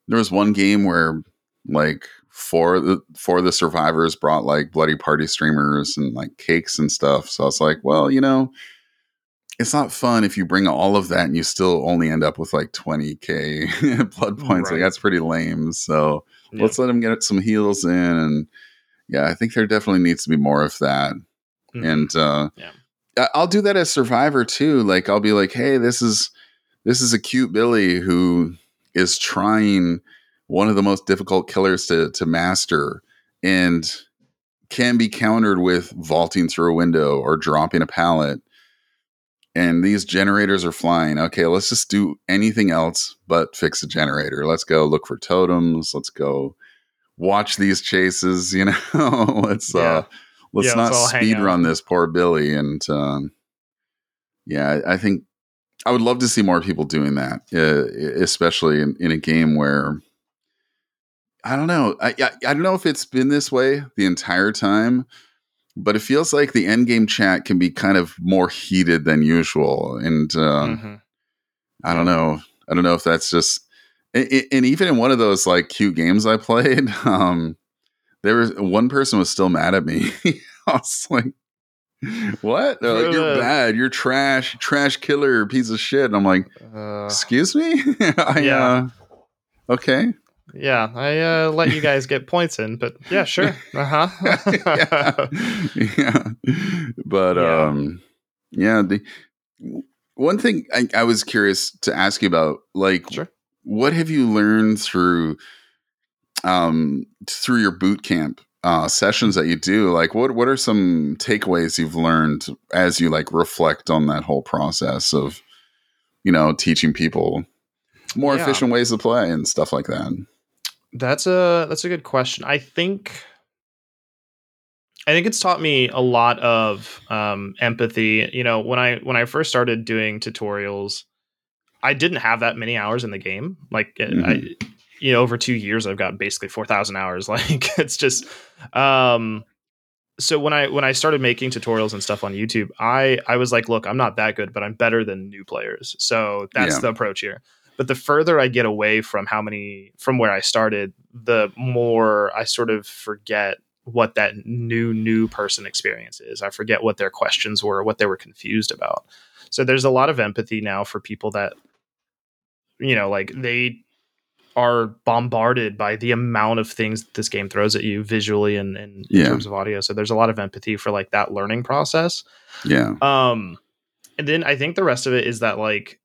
There was one game where like four the four of the survivors brought like bloody party streamers and like cakes and stuff. So i was like well you know it's not fun if you bring all of that and you still only end up with like 20k <laughs> blood points. Right. like that's pretty lame. So Yeah. let's let them get some heals in and yeah i think there definitely needs to be more of that Mhm. and uh Yeah. I'll do that as survivor too like i'll be like hey this is this is a cute billy who is trying one of the most difficult killers to to master and can be countered with vaulting through a window or dropping a pallet and these generators are flying okay let's just do anything else but fix a generator let's go look for totems let's go watch these chases <laughs> you know let's Yeah. uh let's Yeah, not let's speed run this poor billy and um yeah I, I think i would love to see more people doing that uh, especially in, in a game where i don't know I, I i don't know if it's been this way the entire time but it feels like the end game chat can be kind of more heated than usual and um Mhm. I don't know. I don't know if that's just and, and even in one of those like cute games I played, <laughs> um, there was one person was still mad at me. <laughs> I was like, "What? They're like, you're bad. You're trash. Trash killer. Piece of shit." And I'm like, Uh, "Excuse me? <laughs> I, Yeah. uh, okay. Yeah, I uh, let you guys get points in, but yeah, sure. <laughs> Uh huh. yeah. yeah. But Yeah. um yeah, the one thing I, I was curious to ask you about, like Sure. what have you learned through um, through your boot camp uh, sessions that you do, like what what are some takeaways you've learned as you like reflect on that whole process of, you know, teaching people more Yeah. efficient ways to play and stuff like that? That's a that's a good question. I think I think it's taught me a lot of um, empathy. You know, when I when I first started doing tutorials, I didn't have that many hours in the game. Like, uh, I, you know, over two years, I've got basically four thousand hours. <laughs> Like, it's just. Um, so when I when I started making tutorials and stuff on YouTube, I I was like, look, I'm not that good, but I'm better than new players. So that's Yeah. the approach here. But the further I get away from how many from where I started, the more I sort of forget what that new new person experience is. I forget what their questions were, what they were confused about. So there's a lot of empathy now for people that you know, like they are bombarded by the amount of things this game throws at you visually and, and in Yeah. terms of audio. So there's a lot of empathy for like that learning process. Yeah. Um, and then I think the rest of it is that like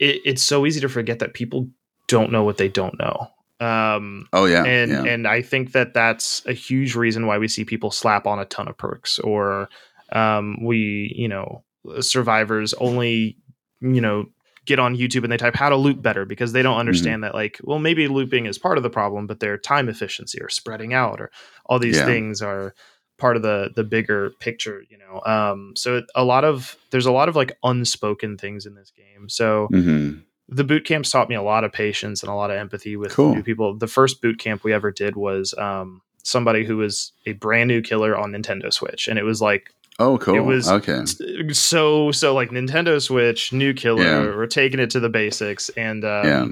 it, it's so easy to forget that people don't know what they don't know. Um, Oh yeah. and yeah. and I think that that's a huge reason why we see people slap on a ton of perks, or um, we you know survivors only you know get on YouTube and they type how to loop better because they don't understand that like well maybe looping is part of the problem, but their time efficiency or spreading out or all these Yeah. things are part of the the bigger picture you know um so a lot of there's a lot of like unspoken things in this game so Mhm. the boot camps taught me a lot of patience and a lot of empathy with Cool. new people. The first boot camp we ever did was um, somebody who was a brand new killer on Nintendo Switch, and it was like Oh, cool. It was- okay. so so like Nintendo Switch, new killer. Yeah. We're taking it to the basics, and um, Yeah.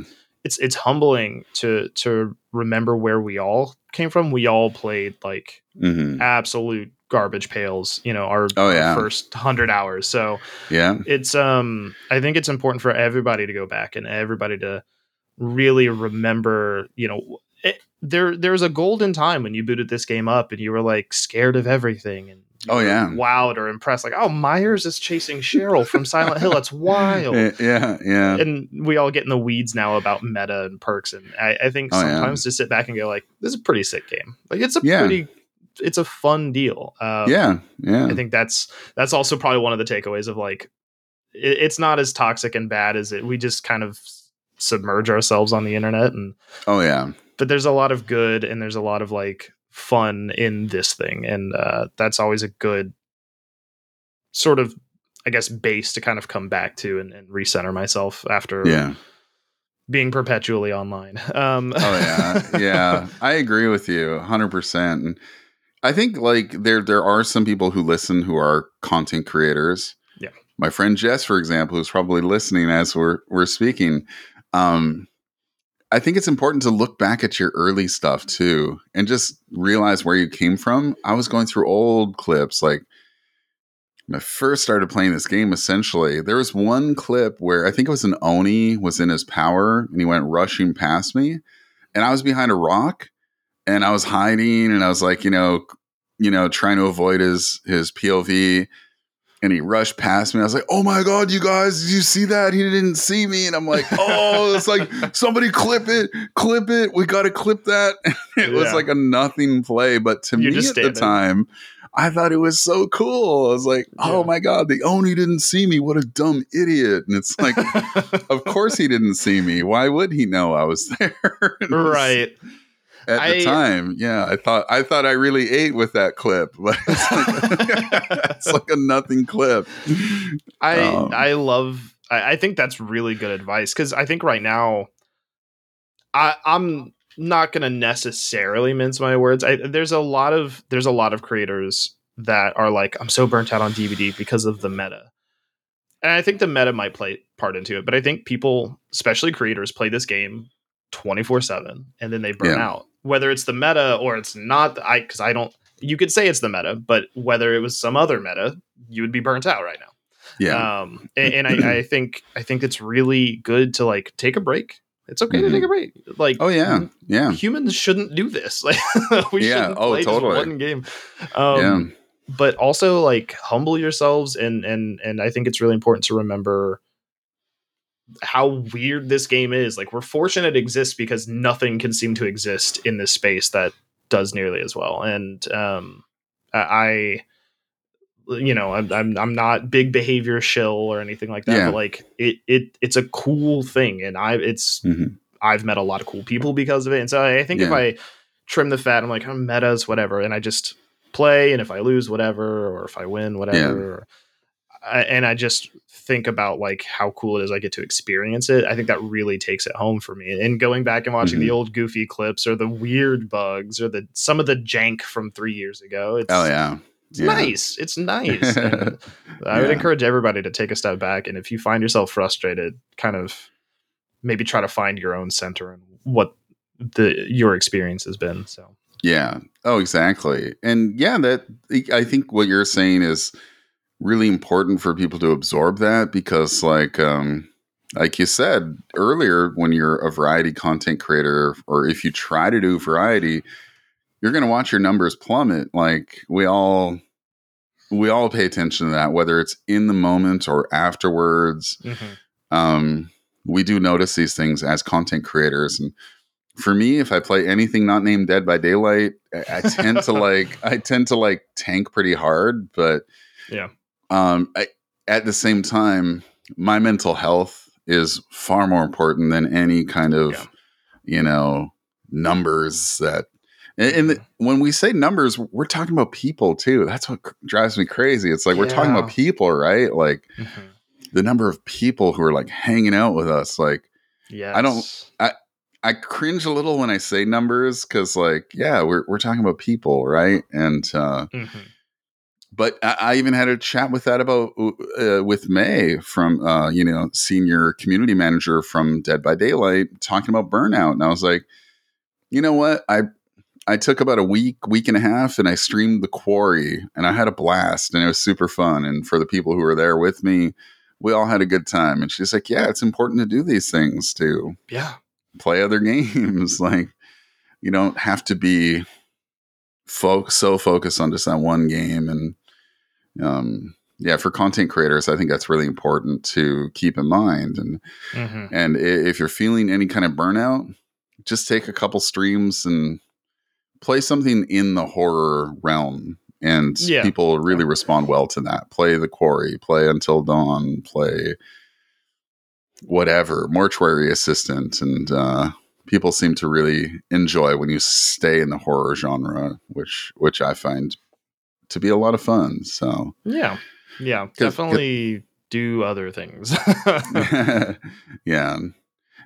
it's it's humbling to to remember where we all came from. We all played like hmm absolute garbage pails. You know, our, Oh, our first hundred hours. So Yeah. it's um i think it's important for everybody to go back and everybody to really remember you know it, there there's a golden time when you booted this game up and you were like scared of everything and Oh, yeah. wowed or impressed like oh myers is chasing cheryl from silent hill that's <laughs> wild Yeah. Yeah. and we all get in the weeds now about meta and perks and i, I think Oh, yeah. sometimes to sit back and go like this is a pretty sick game like it's a Yeah. pretty it's a fun deal um, yeah. Yeah. I think that's that's also probably one of the takeaways of like it, it's not as toxic and bad as it. We just kind of submerge ourselves on the internet, and Oh yeah. but there's a lot of good and there's a lot of like fun in this thing, and uh, that's always a good sort of I guess base to kind of come back to and, and recenter myself after Yeah. being perpetually online. <laughs> Um, Oh yeah, <laughs> yeah. I agree with you 100%. And I think like there there are some people who listen who are content creators. Yeah. My friend Jess for example who's probably listening as we're we're speaking. Um I think it's important to look back at your early stuff mm-hmm. too and just realize where you came from. I was going through old clips like when I first started playing this game, essentially, there was one clip where I think it was an Oni was in his power and he went rushing past me and I was behind a rock and I was hiding and I was like, you know, you know, trying to avoid his his POV and he rushed past me. I was like, "Oh my god, you guys, did you see that? He didn't see me." And I'm like, "Oh, it's like <laughs> somebody clip it, clip it. We got to clip that." <laughs> it was like a nothing play, but to You're me at the time, I thought it was so cool. I was like, "Oh Yeah. my god, the Oni didn't see me. What a dumb idiot!" And it's like, <laughs> of course he didn't see me. Why would he know I was there? Was- at the time yeah i thought i thought i really ate with that clip <laughs> but it's like, it's like a nothing clip I Um, I love I, I think that's really good advice because I think right now I I'm not gonna necessarily mince my words. I, there's a lot of there's a lot of creators that are like I'm so burnt out on DBD because of the meta. And I think the meta might play part into it, but I think people, especially creators, play this game 24 7 and then they burn Yeah. out. Whether it's the meta or it's not, I because I don't you could say it's the meta, but whether it was some other meta, you would be burnt out right now. Yeah. Um and, and I, I <clears throat> think i think it's really good to like take a break. It's okay to Mhm. take a break. Like oh yeah. yeah. humans shouldn't do this. <laughs> Like we Yeah, shouldn't oh, play totally. just one game. Um yeah. but also like humble yourselves and and and i think it's really important to remember how weird this game is. Like we're fortunate it exists because nothing can seem to exist in this space that does nearly as well. And um, I, you know, I'm, I'm I'm not big behavior shill or anything like that. Yeah. But like it it it's a cool thing, and I it's Mhm. I've met a lot of cool people because of it. And so I think if I trim the fat, I'm like, I'm metas, whatever, and I just play, and if I lose, whatever, or if I win, whatever. I, and I just think about like how cool it is I get to experience it. I think that really takes it home for me. And going back and watching the Mhm. old goofy clips or the weird bugs or the some of the jank from three years ago. It's Oh yeah. it's Yeah. nice. It's nice. <laughs> And I would encourage everybody to take a step back and if you find yourself frustrated, kind of maybe try to find your own center and what the your experience has been. So Yeah. Oh, exactly. And yeah, that I think what you're saying is really important for people to absorb that because like um like you said earlier when you're a variety content creator or if you try to do variety, you're going to watch your numbers plummet. Like we all we all pay attention to that whether it's in the moment or afterwards. Um, we do notice these things as content creators. And for me if i play anything not named dead by daylight i, I tend to <laughs> like i tend to like tank pretty hard but Yeah. Um I, at the same time my mental health is far more important than any kind of Yeah. you know numbers that and, and the, when we say numbers we're talking about people too. That's what drives me crazy. It's like we're talking about people right? Like the number of people who are like hanging out with us like Yeah. I don't- i I cringe a little when i say numbers because like yeah we're, we're talking about people right? And uh but I, I even had a chat with that about uh, with may from uh you know senior community manager from dead by daylight talking about burnout and i was like you know what i i took about a week week and a half and i streamed the quarry and i had a blast and it was super fun and for the people who were there with me we all had a good time and she's like yeah it's important to do these things too, Yeah. play other <laughs> games like you don't have to be fo- so focused on just that one game and um yeah for content creators i think that's really important to keep in mind. And hmm and if you're feeling any kind of burnout just take a couple streams and play something in the horror realm and Yeah. people really respond well to that. Play the quarry play until dawn play whatever mortuary assistant and uh people seem to really enjoy when you stay in the horror genre which which i find to be a lot of fun so Yeah. yeah, Definitely do other things. <laughs> <laughs> yeah.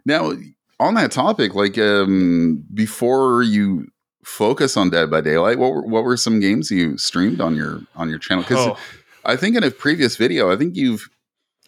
Now, on that topic, like um, before you focus on Dead by Daylight, what were, what were some games you streamed on your on your channel? Because oh, I think in a previous video, I think you've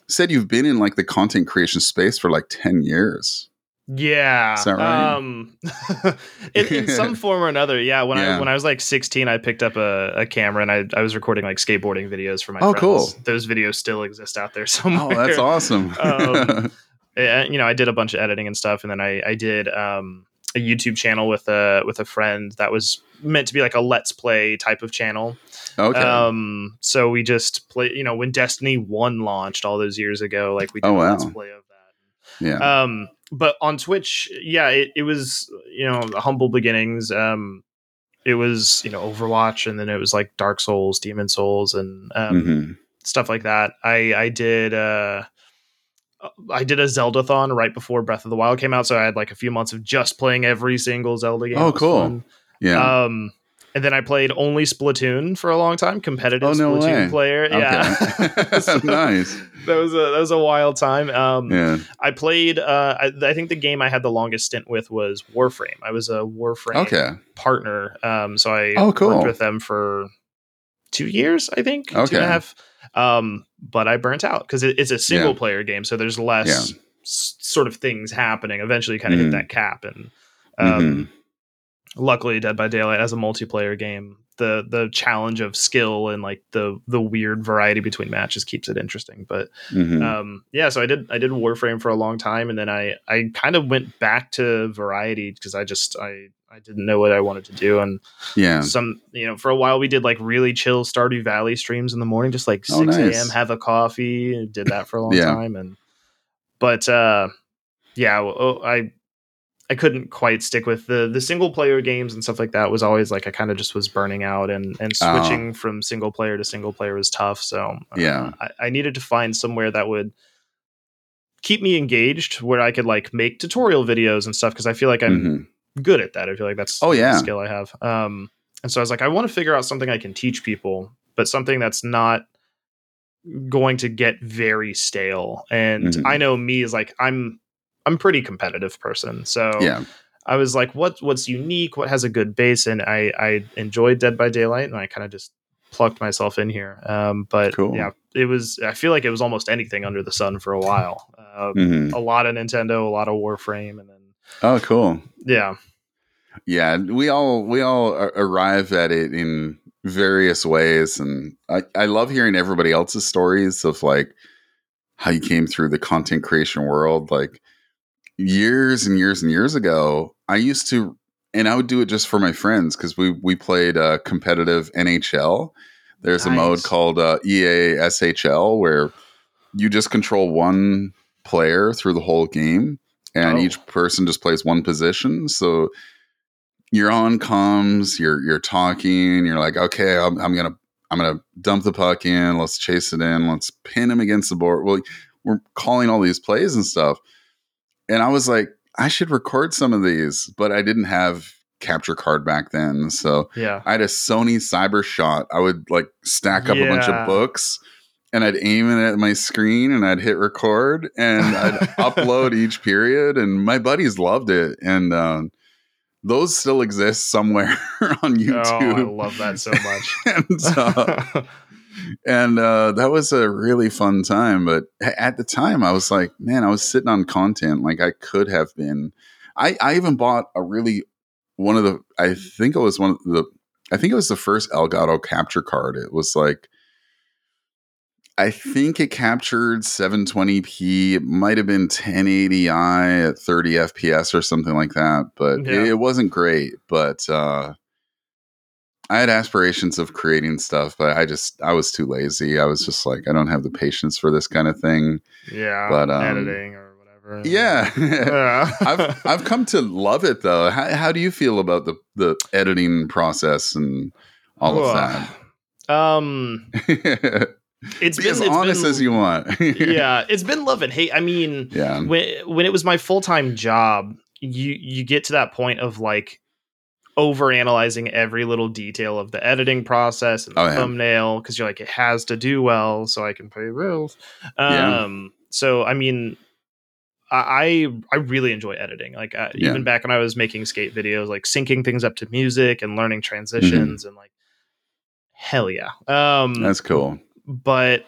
said you've been in like the content creation space for like ten years. Yeah. Is that right? Um, <laughs> in, in some form or another. Yeah. When Yeah. I when I was like 16, I picked up a, a camera and I, I was recording like skateboarding videos for my Oh, friends. cool. Those videos still exist out there <laughs> somewhere. Oh, that's awesome. <laughs> Um, you know, I did a bunch of editing and stuff, and then I I did um a YouTube channel with a with a friend that was meant to be like a let's play type of channel. okay. Um, so we just play. You know, when Destiny One launched all those years ago, like we did Oh, a wow. let's play of that. yeah. Um, but on Twitch, yeah, it, it was you know humble beginnings. Um, it was you know Overwatch, and then it was like Dark Souls, Demon's Souls, and um, Mhm. stuff like that. I I did uh I did a Zelda-thon right before Breath of the Wild came out, so I had like a few months of just playing every single Zelda game. Oh, cool. fun. Yeah. Um and then I played only Splatoon for a long time, competitive Oh, no Splatoon way. player. Yeah. So <laughs> <laughs> nice. <laughs> That was a that was a wild time. Um Yeah. I played uh I, I think the game I had the longest stint with was Warframe. I was a Warframe Okay. partner. Um, so I Oh, cool. worked with them for two years, I think, two and Okay. a half. Um, but I burnt out because it, it's a single Yeah. player game, so there's less Yeah. s- sort of things happening. Eventually, you kind of Mhm. hit that cap, and um, Mhm. Luckily, Dead by Daylight as a multiplayer game, the the challenge of skill and like the the weird variety between matches keeps it interesting. But Mhm. um yeah so i did i did warframe for a long time and then i i kind of went back to variety because i just i i didn't know what i wanted to do and yeah. some you know for a while we did like really chill stardew valley streams in the morning just like 6 Oh, a.m have a coffee did that for a <laughs> long Yeah. time and but uh, yeah, oh, I I couldn't quite stick with the the single player games and stuff like that. Was always like I kind of just was burning out, and and Oh. switching from single player to single player was tough. So uh, Yeah. I, I needed to find somewhere that would keep me engaged, where I could like make tutorial videos and stuff because I feel like I'm Mhm. good at that. I feel like that's Oh, the yeah. skill I have. Um, and so I was like, I want to figure out something I can teach people, but something that's not going to get very stale. And Mhm. I know me is like I'm I'm pretty competitive person, so Yeah. I was like, what what's unique? What has a good base? And I I enjoyed Dead by Daylight, and I kind of just plucked myself in here. Um, but Cool. yeah, it was. I feel like it was almost anything under the sun for a while. Uh, Mhm. A lot of Nintendo, a lot of Warframe, and then Oh, cool. yeah, Yeah, we all we all arrive at it in various ways, and I I love hearing everybody else's stories of like how you came through the content creation world. Like years and years and years ago, I used to, and I would do it just for my friends because we we played uh, competitive NHL. There's a mode called uh, EA SHL where you just control one player through the whole game, and Oh. each person just plays one position. So you're on comms, you're you're talking, you're like, okay, I'm, I'm gonna I'm gonna dump the puck in, let's chase it in, let's pin him against the board. Well, we're calling all these plays and stuff, and I was like, I should record some of these, but I didn't have capture card back then, so yeah. I had a Sony Cyber Shot. I would like stack up a bunch of books. And I'd aim it at my screen and I'd hit record and I'd upload <laughs> each period and my buddies loved it and um, those still exist somewhere <laughs> on Oh, I YouTube love that so <laughs> much. and, uh, and uh, that was a really fun time but at the time I was like man I was sitting on content like I could have been I, I even bought a really one of the I think it was one of the I think it was the first Elgato capture card it was like I think it captured 720p. It might have been 1080i at 30 FPS or something like that, but Yeah. it, it wasn't great. But uh, I had aspirations of creating stuff, but I just I was too lazy. I was just like, I don't have the patience for this kind of thing. yeah, But, um, editing or whatever. Yeah. <laughs> yeah. I've I've come to love it though. How, how do you feel about the the editing process and all of Ugh. Um, that? <laughs> it's Be been as it's honest been- as you want. <laughs> yeah, it's been love and hate. I mean, yeah. when when it was my full time job, you you get to that point of like over analyzing every little detail of the editing process and the Oh, yeah. thumbnail because you're like it has to do well so I can pay bills. Yeah. Um, so I mean. I I really enjoy editing. Like uh, Yeah. even back when I was making skate videos, like syncing things up to music and learning transitions and like hell yeah. Um, That's cool. but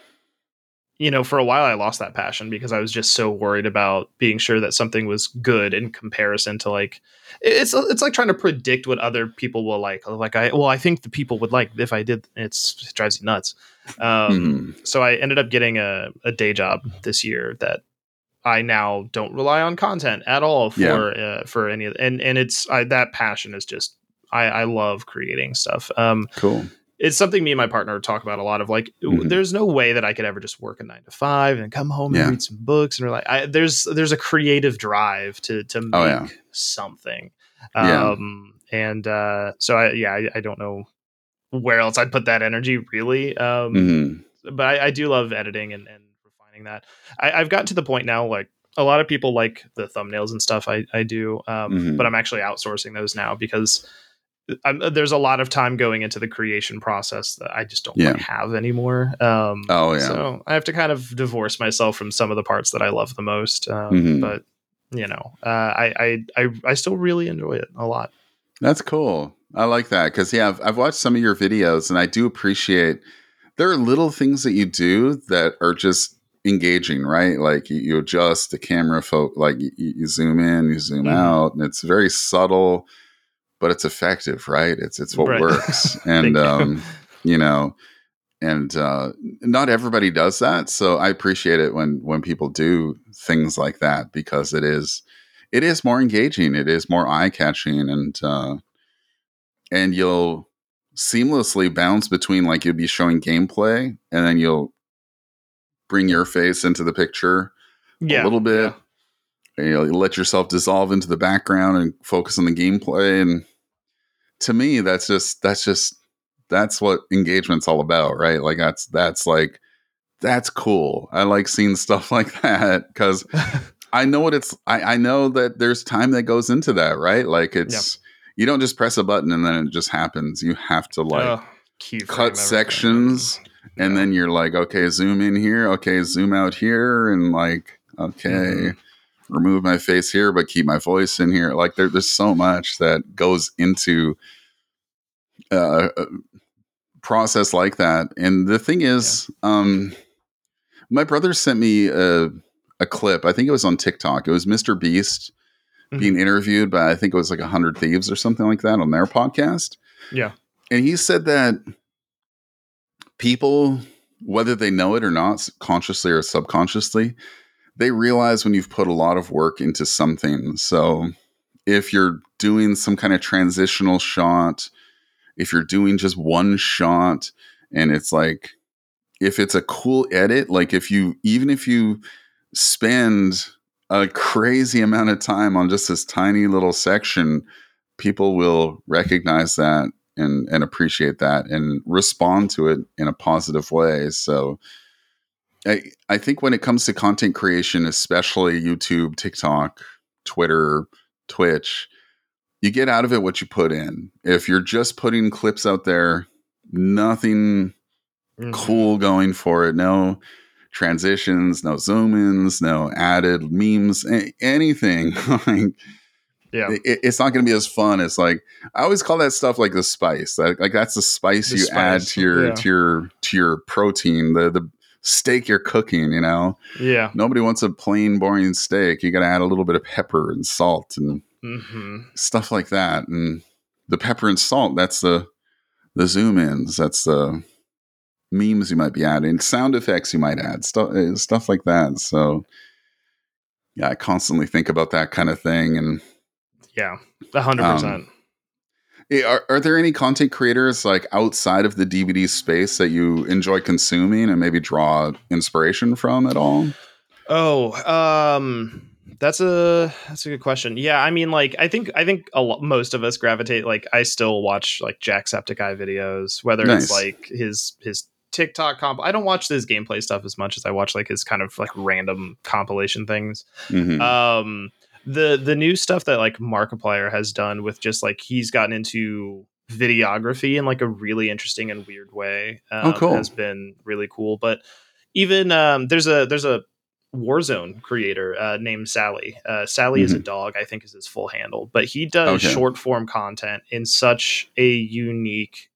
you know for a while i lost that passion because i was just so worried about being sure that something was good in comparison to like it's it's like trying to predict what other people will like like i well i think the people would like if i did it's it drives you nuts um Mhm. so i ended up getting a, a day job this year that i now don't rely on content at all for Yeah. uh, for any of and and it's I, that passion is just i i love creating stuff um Cool. It's something me and my partner talk about a lot of like Mhm. there's no way that i could ever just work a nine to five and come home Yeah. and read some books and we're like I, there's there's a creative drive to to make Oh, yeah. something Yeah. um and uh so i yeah I, I don't know where else i'd put that energy really um Mhm. but I, I do love editing and, and refining that. I, I've gotten to the point now, like a lot of people like the thumbnails and stuff I, I do, um, Mhm. but I'm actually outsourcing those now because I'm, there's a lot of time going into the creation process that I just don't Yeah. have anymore. Um, Oh, yeah. So I have to kind of divorce myself from some of the parts that I love the most. Um, Mhm. But you know, uh, I, I I I still really enjoy it a lot. That's cool. I like that because yeah, I've, I've watched some of your videos and I do appreciate there are little things that you do that are just engaging, right? Like you, you adjust the camera, fo- like you, you zoom in, you zoom Mhm. out, and it's very subtle, but it's effective, right? It's it's what Right. works, <laughs> and you. um, you know, and uh, not everybody does that. So I appreciate it when when people do things like that because it is it is more engaging, it is more eye catching, and uh, and you'll seamlessly bounce between like you'll be showing gameplay and then you'll bring your face into the picture Yeah. a little bit. You know, you let yourself dissolve into the background and focus on the gameplay. And to me, that's just that's just that's what engagement's all about, right? Like that's that's like that's cool. I like seeing stuff <laughs> like that because <laughs> I know what it's. I, I know that there's time that goes into that, right? Like it's you don't just press a button and then it just happens. You have to like Oh, cut sections and then you're like, okay, zoom in here, okay, zoom out here, and like, okay, Mhm. Remove my face here, but keep my voice in here. Like, there, there's so much that goes into uh, a process like that. And the thing is, um, my brother sent me a, a clip. I think it was on TikTok. It was Mr. Beast Mhm. being interviewed by I think it was like a hundred thieves or something like that on their podcast Yeah. and he said that people whether they know it or not consciously or subconsciously they realize when you've put a lot of work into something. So if you're doing some kind of transitional shot if you're doing just one shot and it's like if it's a cool edit like if you even if you spend a crazy amount of time on just this tiny little section people will recognize that and and appreciate that and respond to it in a positive way. So i i think when it comes to content creation especially youtube tiktok twitter twitch you get out of it what you put in if you're just putting clips out there nothing Mhm. cool going for it no transitions no zoom ins no added memes a- anything <laughs> like Yeah. it, it's not going to be as fun as like I always call that stuff like the spice. Like, like that's the spice The you add to your yeah. to your to your protein, the the steak you're cooking. You know, Yeah. nobody wants a plain boring steak. You got to add a little bit of pepper and salt and hmm stuff like that. And the pepper and salt that's the the zoom ins. That's the memes you might be adding, sound effects you might add, stuff stuff like that. So. Yeah, I constantly think about that kind of thing, and Yeah. A hundred Um, percent. Hey, Are, are there any content creators like outside of the DBD space that you enjoy consuming and maybe draw inspiration from at all? Oh, um, that's a that's a good question. Yeah, I mean, like, I think I think a lot, most of us gravitate. Like, I still watch like Jacksepticeye videos, whether Nice. it's like his his TikTok comp. I don't watch his gameplay stuff as much as I watch like his kind of like random compilation things. Mhm. um the the new stuff that like markiplier has done with just like he's gotten into videography in like a really interesting and weird way um, Oh, cool. has been really cool but even um there's a there's a warzone creator uh named sally uh sally is a dog i think is his full handle but he does Mm-hmm. Okay. short form content in such a unique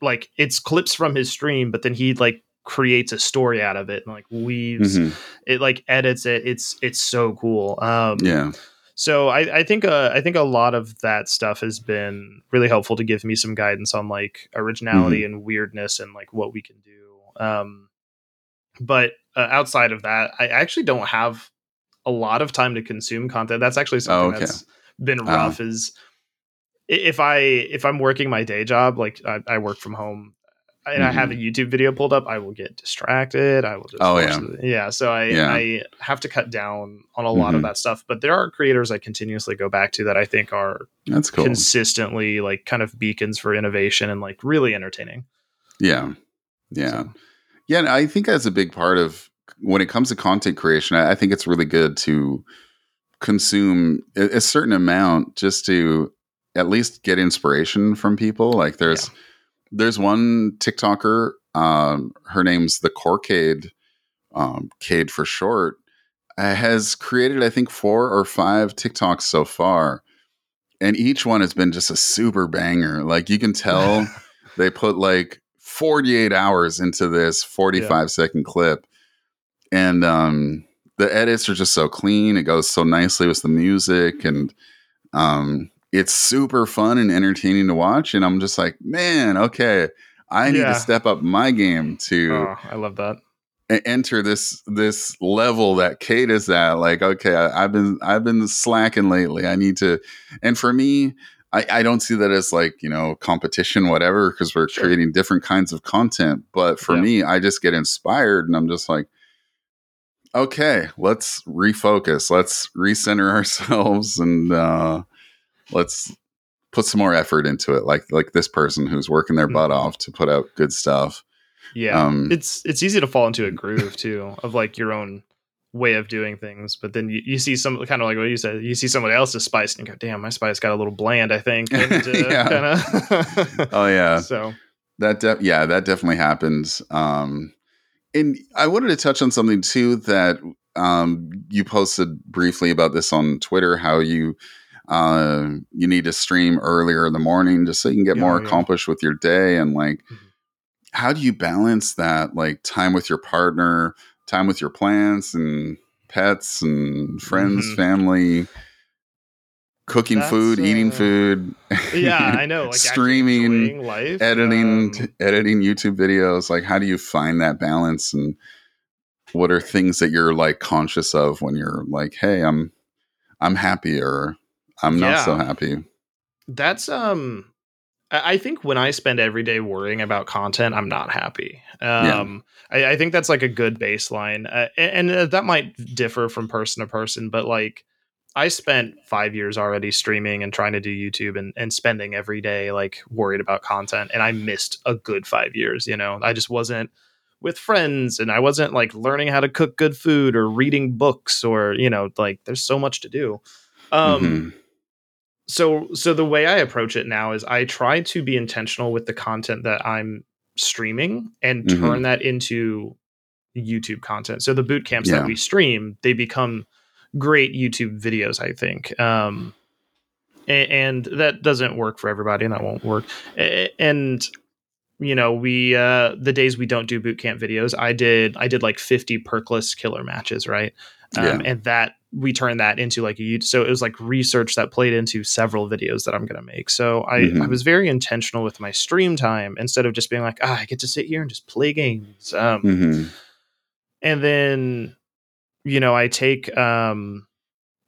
like it's clips from his stream but then he like creates a story out of it and like weaves Mhm. it like edits it it's it's so cool um Yeah. so i i think uh i think a lot of that stuff has been really helpful to give me some guidance on like originality Mm-hmm. and weirdness and like what we can do um but uh, outside of that i actually don't have a lot of time to consume content that's actually something Oh, okay. that's been Uh-huh. rough is if i if i'm working my day job like i, I work from home and I have a YouTube video pulled up, I will get distracted. I will just Mm-hmm. Oh, yeah. yeah. So I Yeah. I have to cut down on a lot Mhm. of that stuff. But there are creators I continuously go back to that I think are That's cool. consistently like kind of beacons for innovation and like really entertaining. yeah. Yeah. So, Yeah. And I think that's a big part of when it comes to content creation. I, I think it's really good to consume a, a certain amount just to at least get inspiration from people. Like there's there's one TikToker, um, her name's the Corcade, um, Cade for short, uh, has created I think four or five TikToks so far, and each one has been just a super banger. Like you can tell <laughs> they put like 48 hours into this 45 second clip, and um, the edits are just so clean. It goes so nicely with the music, and um, it's super fun and entertaining to watch. And I'm just like, man, okay, I need Yeah. to step up my game to oh, I love that. enter this this level that Kate is at. Like, okay, I, I've been I've been slacking lately. I need to, and for me. I, I don't see that as like you know competition whatever because we're Sure. creating different kinds of content but for Yeah. me i just get inspired and i'm just like okay, let's refocus. Let's recenter <laughs> ourselves and uh, let's put some more effort into it. Like like this person who's working their butt Mhm. off to put out good stuff. Yeah, Um, it's it's easy to fall into a groove too of like your own way of doing things, but then you, you see some kind of like what you said, you see somebody else's spice and you go, "Damn, my spice got a little bland." I think, <laughs> and, uh, Yeah. kinda- Oh yeah, <laughs> so that de- yeah that definitely happens. Um, and I wanted to touch on something too that um, you posted briefly about this on Twitter. How you uh, you need to stream earlier in the morning just so you can get Yeah, more yeah. accomplished with your day and like Mhm. how do you balance that like time with your partner time with your plants and pets and friends Mhm. family cooking That's, food eating uh, food yeah, I <laughs> know, like streaming life, editing um, t- editing youtube videos like how do you find that balance and what are things that you're like conscious of when you're like hey i'm i'm happy or i'm not so happy That's um I think when I spend every day worrying about content, I'm not happy. Yeah. Um, I, I think that's like a good baseline, uh, and, and uh, that might differ from person to person. But like, I spent five years already streaming and trying to do YouTube and, and spending every day like worried about content, and I missed a good five years. You know, I just wasn't with friends, and I wasn't like learning how to cook good food or reading books, or you know, like there's so much to do. Um, Mhm. So so the way i approach it now is i try to be intentional with the content that i'm streaming and Mhm. turn that into youtube content so the boot camps Yeah. that we stream they become great youtube videos i think um a- and, that doesn't work for everybody and that won't work and you know we uh the days we don't do boot camp videos i did i did like 50 perkless killer matches right um, Yeah. and that we turned that into like a YouTube. So it was like research that played into several videos that I'm going to make. So I, I Mhm. was very intentional with my stream time instead of just being like, ah, I get to sit here and just play games. Um, Mhm. and then, you know, I take, um,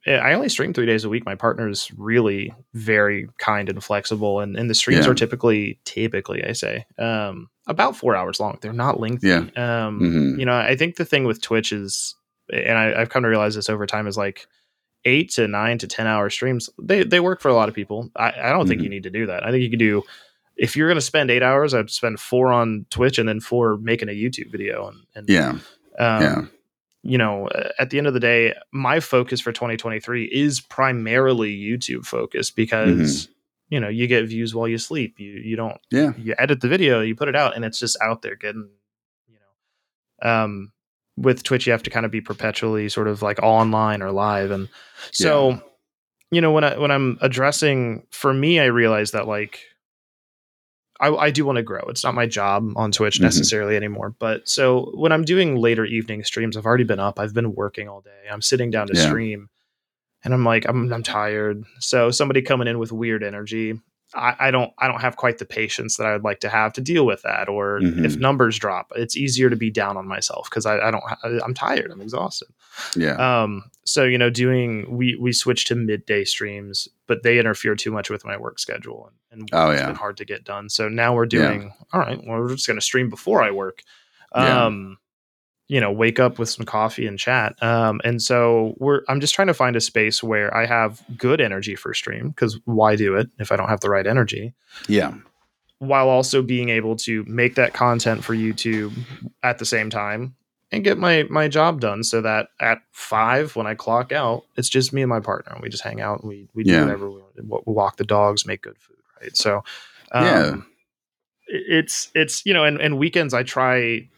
I only stream three days a week. My partner is really very kind and flexible, and, and the streams Yeah. are typically, typically, I say, um, about four hours long. They're not lengthy. Yeah. Um, Mhm. You know, I think the thing with Twitch is, and I, I've come to realize this over time, is like eight to nine to ten hour streams. They they work for a lot of people. I, I don't think Mhm. you need to do that. I think you can do. If you're going to spend eight hours, I'd spend four on Twitch and then four making a YouTube video. And, and yeah um, yeah you know, uh, at the end of the day, my focus for 2023 is primarily YouTube focused because Mm-hmm. you know you get views while you sleep. You you don't yeah you edit the video, you put it out, and it's just out there getting you know. Um, with Twitch, you have to kind of be perpetually sort of like online or live, and so you know when I when I'm addressing for me, I realize that like. I, I do want to grow. It's not my job on Twitch Mhm. necessarily anymore. But so when I'm doing later evening streams, I've already been up. I've been working all day. I'm sitting down to Yeah. stream, and I'm like, I'm I'm tired. So somebody coming in with weird energy, I, I don't I don't have quite the patience that I would like to have to deal with that. Or if Mhm. numbers drop, it's easier to be down on myself because I, I don't I'm tired. I'm exhausted. yeah Um, so you know, doing we we switched to midday streams, but they interfere too much with my work schedule, and, and Oh, it's yeah. been hard to get done. So now we're Yeah. doing all right. Well, we're just going to stream before I work. Yeah. You know, wake up with some coffee and chat. Um, and so we're I'm just trying to find a space where I have good energy for stream because why do it if I don't have the right energy? yeah while also being able to make that content for YouTube at the same time and get my my job done so that at five when I clock out, it's just me and my partner. and We just hang out and we we do Yeah. whatever we want. We walk the dogs, make good food, right? So um, Yeah. it's it's you know, and, and weekends I try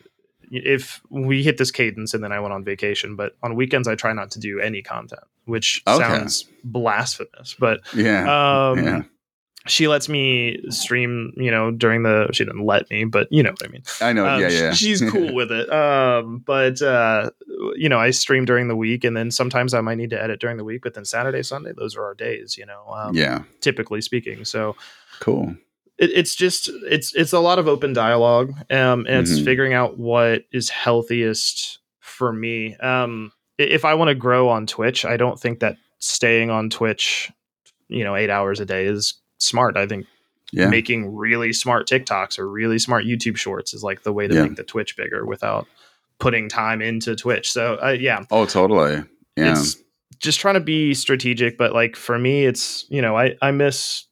if we hit this cadence and then I went on vacation, but on weekends I try not to do any content, which Okay. sounds blasphemous, but yeah. um yeah. she lets me stream you know during the she didn't let me but you know what i mean. I know Um, yeah yeah. she's cool with it. Um but uh you know i stream during the week and then sometimes i might need to edit during the week but then saturday sunday those are our days you know um, yeah. typically speaking. So cool it, it's just it's it's a lot of open dialogue um and it's Mhm. figuring out what is healthiest for me um if i want to grow on twitch i don't think that staying on twitch you know eight hours a day is smart i think yeah making really smart tiktoks or really smart youtube shorts is like the way to Yeah. make the twitch bigger without putting time into Twitch. So uh, yeah. Oh, totally. Yeah. It's just trying to be strategic, but like for me, it's you know I I miss.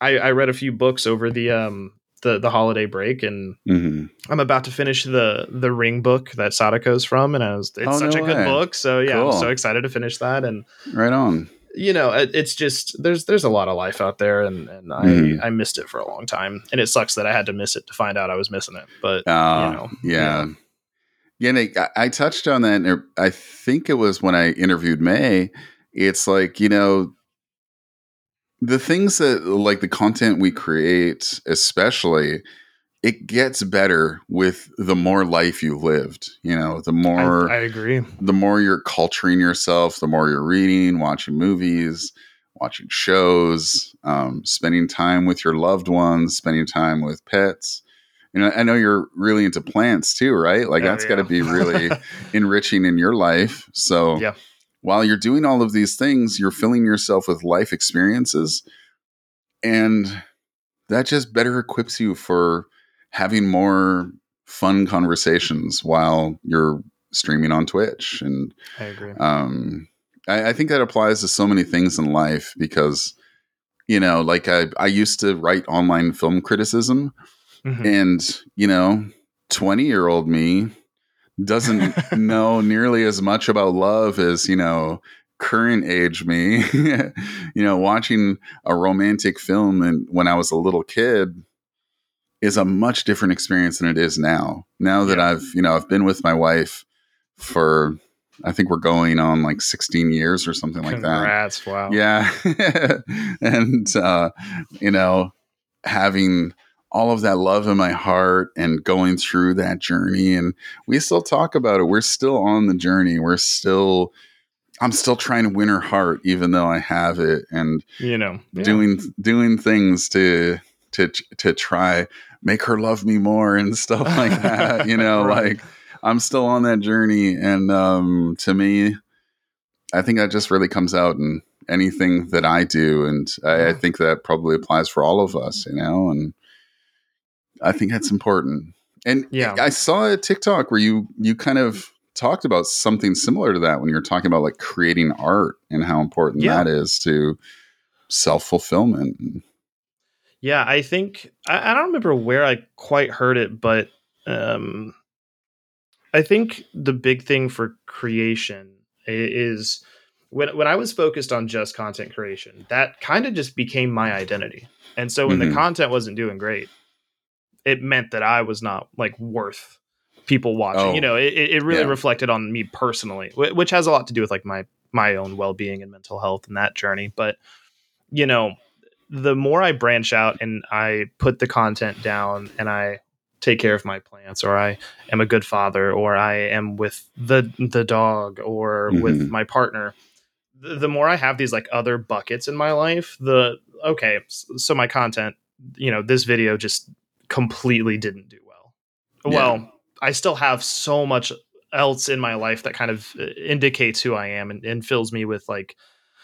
I I read a few books over the um the the holiday break, and Mhm. I'm about to finish the the Ring book that Sadako's from, and I was it's Oh, such no a good way. book. So yeah, Cool. I'm so excited to finish that, and Right on. you know it, it's just there's there's a lot of life out there, and and I Mhm. I missed it for a long time, and it sucks that I had to miss it to find out I was missing it. But Uh, know, yeah. Yeah, Nick, I, I touched on that. and I think it was when I interviewed May. It's like, you know, the things that, like the content we create, especially, it gets better with the more life you've lived. You know, the more I, I agree. the more you're culturing yourself, the more you're reading, watching movies, watching shows, um, spending time with your loved ones, spending time with pets. You know, I know you're really into plants too, right? Like Oh, that's got to be really <laughs> enriching in your life. So Yeah. While you're doing all of these things, you're filling yourself with life experiences, and that just better equips you for having more fun conversations while you're streaming on Twitch. And I agree. um, I, I think that applies to so many things in life because, you know, like I, I used to write online film criticism, Mhm. and, you know, 20 year old me doesn't know <laughs> nearly as much about love as, you know, current age me. <laughs> you know, watching a romantic film and when I was a little kid is a much different experience than it is now. Now that Yeah. I've, you know, I've been with my wife for I think we're going on like 16 years or something like that. Congrats! Wow. Yeah. <laughs> and, uh, you know, having all of that love in my heart and going through that journey. And we still talk about it. We're still on the journey. We're still, I'm still trying to win her heart, even though I have it and You know, yeah. doing, doing things to, to, to try make her love me more and <laughs> stuff like that. You know, <laughs> Right. like I'm still on that journey. And, um, to me, I think that just really comes out in anything that I do, and I, I think that probably applies for all of us, you know. And I think that's important. And Yeah. I saw a TikTok where you you kind of talked about something similar to that when you were talking about like creating art and how important Yeah. that is to self fulfillment. Yeah, I think I, I don't remember where I quite heard it, but um, I think the big thing for creation is when when I was focused on just content creation, that kind of just became my identity. And so when Mhm. the content wasn't doing great, it meant that I was not like worth people watching. Oh, you know, it, it really yeah. reflected on me personally, which has a lot to do with like my my own well being and mental health and that journey. But you know, the more I branch out and I put the content down and I take care of my plants or I am a good father or I am with the the dog or with Mhm. my partner the, the more I have these like other buckets in my life the okay so my content you know this video just completely didn't do well Yeah. well I still have so much else in my life that kind of uh, indicates who I am and, and fills me with like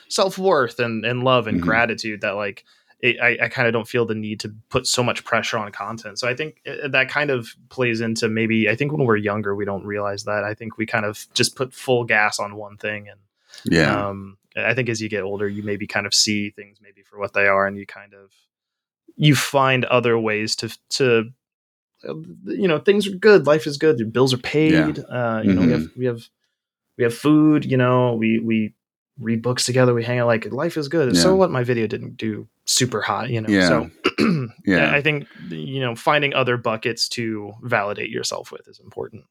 self worth and, and love and Mhm. gratitude that like it, I, I kind of don't feel the need to put so much pressure on content. So I think uh, that kind of plays into maybe I think when we're younger we don't realize that. I think we kind of just put full gas on one thing and Yeah. um, I think as you get older, you maybe kind of see things maybe for what they are, and you kind of you find other ways to to you know things are good, life is good, the bills are paid. Uh, you know we have we have we have food. You know we we read books together, we hang out. Like life is good. So what? My video didn't do super hot. You know. Yeah. So Yeah. <clears throat> I think you know finding other buckets to validate yourself with is important.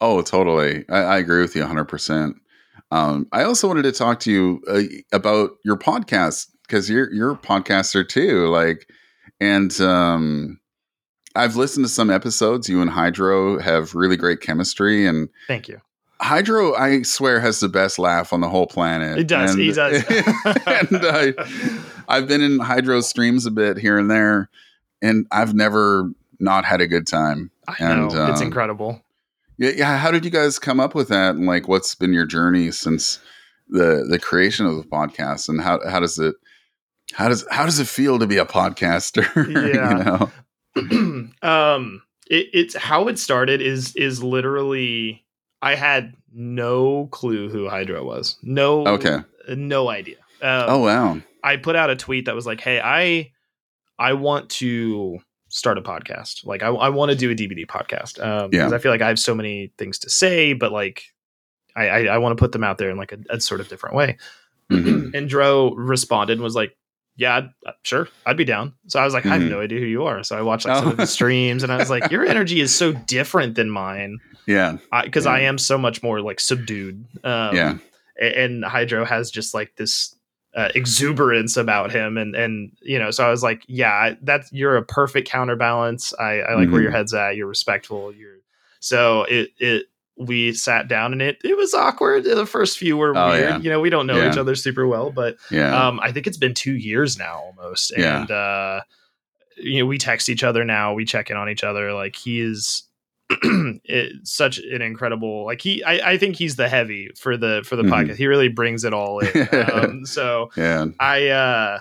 Oh, totally. I, I agree with you 100%. Um, I also wanted to talk to you uh, about your podcast because you're you're a podcaster too. Like, and um, I've listened to some episodes. You and Hydro have really great chemistry, and Thank you. Hydro, I swear, has the best laugh on the whole planet. It does. And, he does. <laughs> and I, I've been in Hydro streams a bit here and there, and I've never not had a good time. I and, know it's um, incredible. Yeah, yeah. How did you guys come up with that? And like, what's been your journey since the the creation of the podcast? And how how does it how does how does it feel to be a podcaster? <laughs> Yeah. you know. <clears throat> um it, it's how it started is is literally I had no clue who Hydro was. No, Okay. no idea. Um, Oh wow. I put out a tweet that was like, "Hey, I I want to start a podcast. Like, I, I want to do a DBD podcast um, Yeah. because I feel like I have so many things to say, but like, I I, I want to put them out there in like a, a sort of different way." Mhm. <clears throat> and Dro responded and was like, "Yeah, I'd, uh, sure, I'd be down." So I was like, "I have Mhm. no idea who you are." So I watched like some Oh. of the <laughs> streams, and I was like, "Your energy is so different than mine." Yeah. because I, Yeah. am so much more like subdued. Um, Yeah. And Hydro has just like this uh, exuberance about him, and and you know, so I was like, yeah, that's you're a perfect counterbalance. I, I like where your head's at. You're respectful. You're so it it. We sat down and it it was awkward. The first few were Oh, weird. yeah. You know, we don't know Yeah. each other super well, but Yeah. um, I think it's been two years now almost. Yeah. And uh, you know, we text each other now. We check in on each other. Like he is <clears throat> it, such an incredible. Like he, I, I think he's the heavy for the for the Mhm. podcast. He really brings it all in. um, <laughs> so yeah. I, uh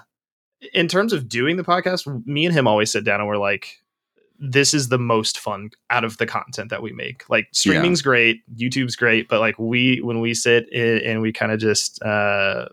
in terms of doing the podcast, me and him always sit down and we're like. This is the most fun out of the content that we make. Like streaming's great, YouTube's great, but like we when we sit and we kind of just uh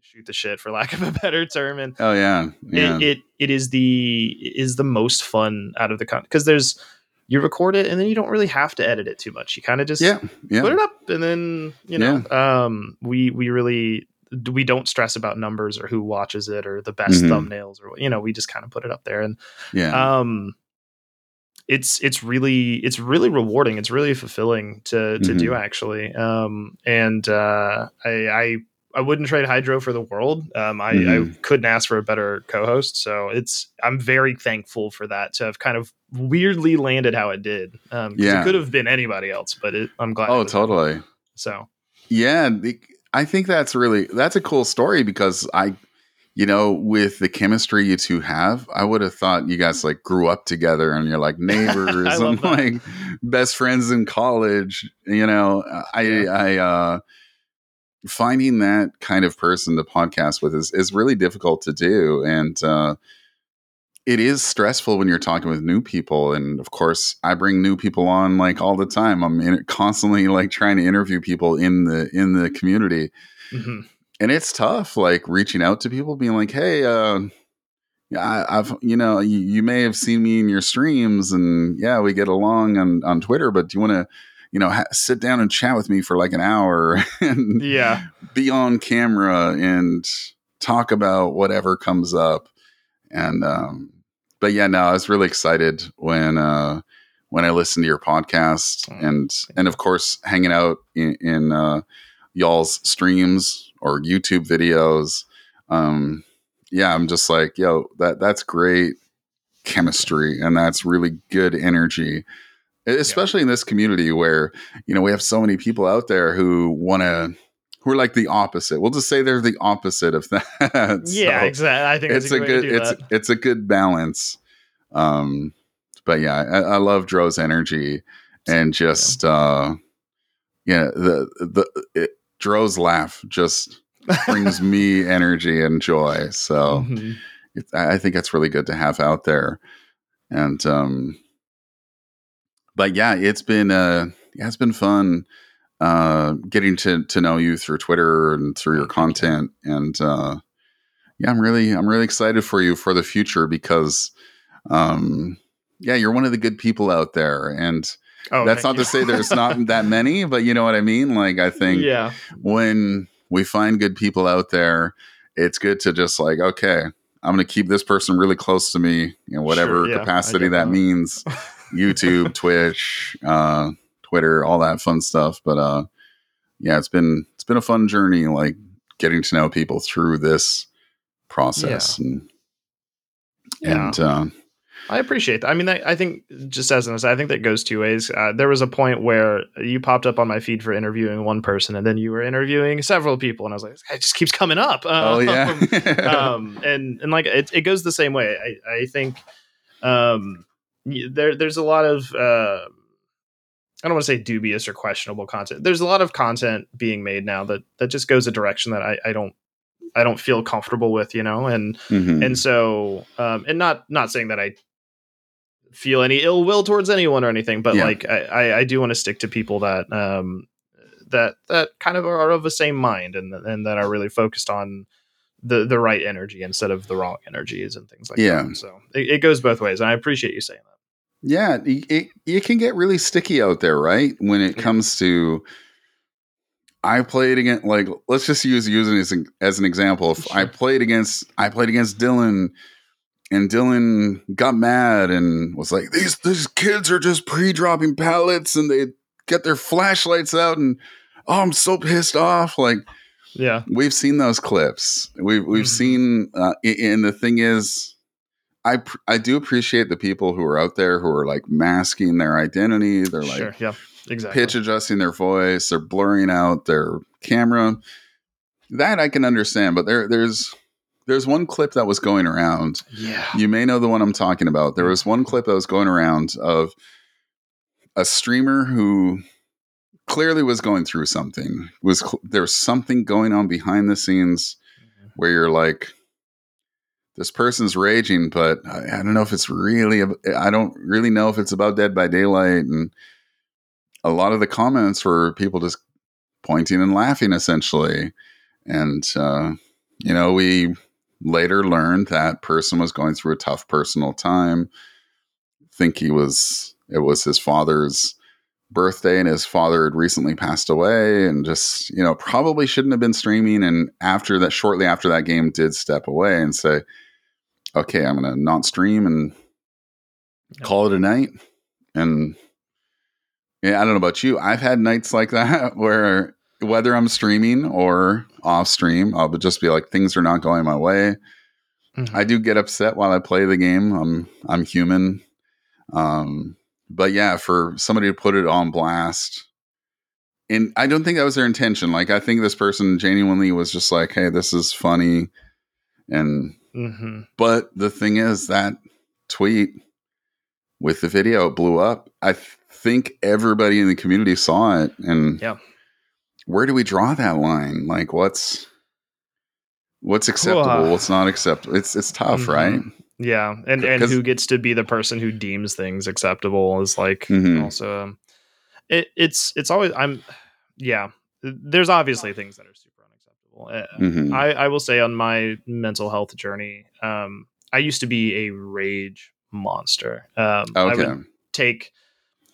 shoot the shit for lack <laughs> of a better term and Oh yeah. Yeah. it, it it is the is the most fun out of the content because there's you record it and then you don't really have to edit it too much you kind of just yeah. Yeah. put it up and then you know um we we really we don't stress about numbers or who watches it or the best Mhm. thumbnails or you know we just kind of put it up there and Yeah. um it's it's really it's really rewarding it's really fulfilling to to do actually um and uh i i I wouldn't trade Hydro for the world. Um, I, I Mhm. couldn't ask for a better co-host, so it's I'm very thankful for that to have kind of weirdly landed how it did. Um, Yeah. it could have been anybody else, but it, I'm glad. oh, totally. So Yeah, the- I think that's really that's a cool story because I, you know, with the chemistry you two have, I would have thought you guys like grew up together and you're like <laughs> neighbors and like best friends in college. You know, I Yeah. I uh finding that kind of person to podcast with is is really difficult to do and uh it is stressful when you're talking with new people and of course i bring new people on like all the time i'm in, it constantly like trying to interview people in the in the community mhm. And it's tough like reaching out to people being like hey uh yeah, I, I've you know you, you may have seen me in your streams and yeah we get along on on Twitter but do you want to you know ha- sit down and chat with me for like an hour <laughs> and yeah, be on camera and talk about whatever comes up and um but yeah no i was really excited when uh when i listened to your podcast Mm. and and of course hanging out in, in uh y'all's streams or youtube videos um yeah i'm just like yo that that's great chemistry and that's really good energy especially in this community where you know we have so many people out there who want to who are like the opposite we'll just say they're the opposite of <laughs> that yeah, So exactly. I think it's a a, good. good Way to do it's that. it's a good balance um but yeah i, I love dro's energy and just uh yeah the the it, dro's laugh just brings me <laughs> energy and joy so Mhm. it, I think it's really good to have out there. And um but yeah, it's been uh yeah, it's been fun uh getting to to know you through Twitter and through your Oh, content and uh yeah, I'm really I'm really excited for you for the future because um yeah, you're one of the good people out there and Oh, that's not to say there's not <laughs> that many, but you know what I mean? Like I think yeah, when we find good people out there, it's good to just like, okay, I'm going to keep this person really close to me in whatever Sure, yeah, capacity that that. means. <laughs> YouTube, Twitch, uh, Twitter, all that fun stuff. But uh, yeah, it's been it's been a fun journey, like getting to know people through this process. And Yeah. and uh, I appreciate that. I mean, I, I think just as an aside, I think that goes two ways. Uh, there was a point where you popped up on my feed for interviewing one person, and then you were interviewing several people, and I was like, this guy just keeps coming up. oh yeah, <laughs> um, and and like it, it goes the same way. I, I think um, there there's a lot of uh, I don't want to say dubious or questionable content. There's a lot of content being made now that that just goes a direction that I, I don't I don't feel comfortable with, you know, and Mhm. and so um, and not not saying that I feel any ill will towards anyone or anything, but Yeah. like I, I, I do want to stick to people that um that that kind of are of the same mind and and that are really focused on the the right energy instead of the wrong energies and things like Yeah. that. So it, it goes both ways, and I appreciate you saying that. Yeah, it, it, it can get really sticky out there, right? When it Yeah. comes to, I played against, like, let's just use using as an, as an example. If I played against, I played against Dylan, and Dylan got mad and was like, "These these kids are just pre-dropping pallets, and they get their flashlights out, and oh, I'm so pissed off." Like, Yeah, we've seen those clips. We've we've Mhm. seen, uh, and the thing is, I pr- I do appreciate the people who are out there who are like masking their identity. They're like sure, yeah, exactly. pitch adjusting their voice. They're blurring out their camera. That I can understand, but there there's there's one clip that was going around. Yeah, You may know the one I'm talking about. There was one clip that was going around of a streamer who clearly was going through something. Was cl- there's something going on behind the scenes where you're like, this person's raging, but I, I don't know if it's really. I don't really know if it's about Dead by Daylight, and a lot of the comments were people just pointing and laughing, essentially. And uh, you know, we later learned that person was going through a tough personal time. think he was. It was his father's birthday and his father had recently passed away and just you know probably shouldn't have been streaming and after that shortly after that game did step away and say okay i'm gonna not stream and call it a night and yeah i don't know about you i've had nights like that <laughs> where whether i'm streaming or off stream i'll just be like things are not going my way Mhm. I do get upset while I play the game. I'm I'm human. Um, but yeah, for somebody to put it on blast, and I don't think that was their intention. Like I think this person genuinely was just like, "Hey, this is funny," and Mhm. but the thing is that tweet with the video blew up. I th- think everybody in the community saw it, and Yeah. Where do we draw that line? Like, what's what's acceptable? Whoa. What's not acceptable? It's it's tough, Mhm. right? Yeah, and and who gets to be the person who deems things acceptable is like Mhm. also um, it, it's it's always I'm yeah. There's obviously things that are super unacceptable. Uh, Mhm. I I will say on my mental health journey, um, I used to be a rage monster. Um, I Okay. would take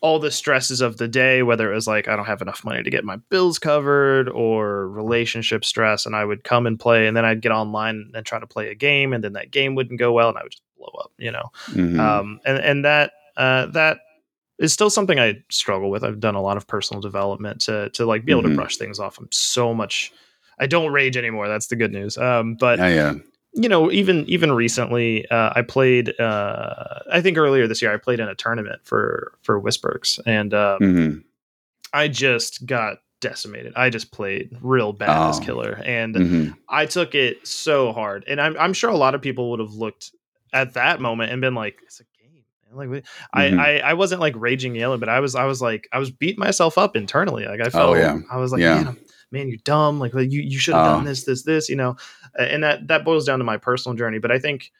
all the stresses of the day, whether it was like I don't have enough money to get my bills covered or relationship stress, and I would come and play, and then I'd get online and try to play a game, and then that game wouldn't go well, and I would just blow up, you know. Mhm. Um, and and that uh, that is still something I struggle with. I've done a lot of personal development to to like be able Mhm. to brush things off. I'm so much. I don't rage anymore. That's the good news. Um, but yeah, yeah. You know, even even recently, uh, I played. Uh, I think earlier this year, I played in a tournament for for Wisbergs, and uh, Mhm. I just got decimated. I just played real bad as Oh. killer, and Mhm. I took it so hard. And I'm I'm sure a lot of people would have looked at that moment and been like, "It's a game." man." Like Mhm. I, I I wasn't like raging yelling, but I was I was like I was beating myself up internally. Like I felt Oh, yeah. I was like, Yeah. man, I'm- man, you're dumb. Like like, you you should have Oh. done this this this. You know, and that that boils down to my personal journey. But I think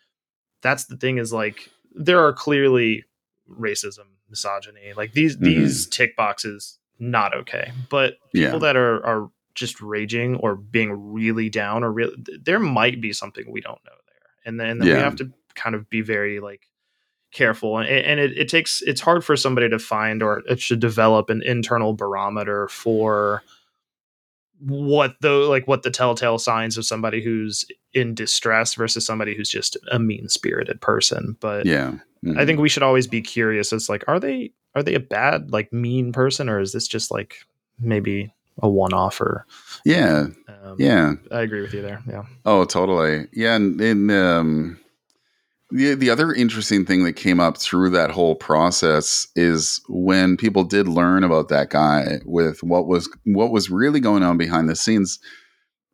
that's the thing is like there are clearly racism, misogyny, like these Mhm. these tick boxes not okay. But people Yeah. that are are just raging or being really down or real there might be something we don't know there. And then, then Yeah. we have to kind of be very like careful and, and it, it takes it's hard for somebody to find or it should develop an internal barometer for what the like what the telltale signs of somebody who's in distress versus somebody who's just a mean spirited person but Yeah. Mhm. i think we should always be curious as like are they are they a bad like mean person or is this just like maybe a one-off or Yeah. um, Yeah. i agree with you there yeah Oh, totally. Yeah, and, and um, the the other interesting thing that came up through that whole process is when people did learn about that guy with what was what was really going on behind the scenes.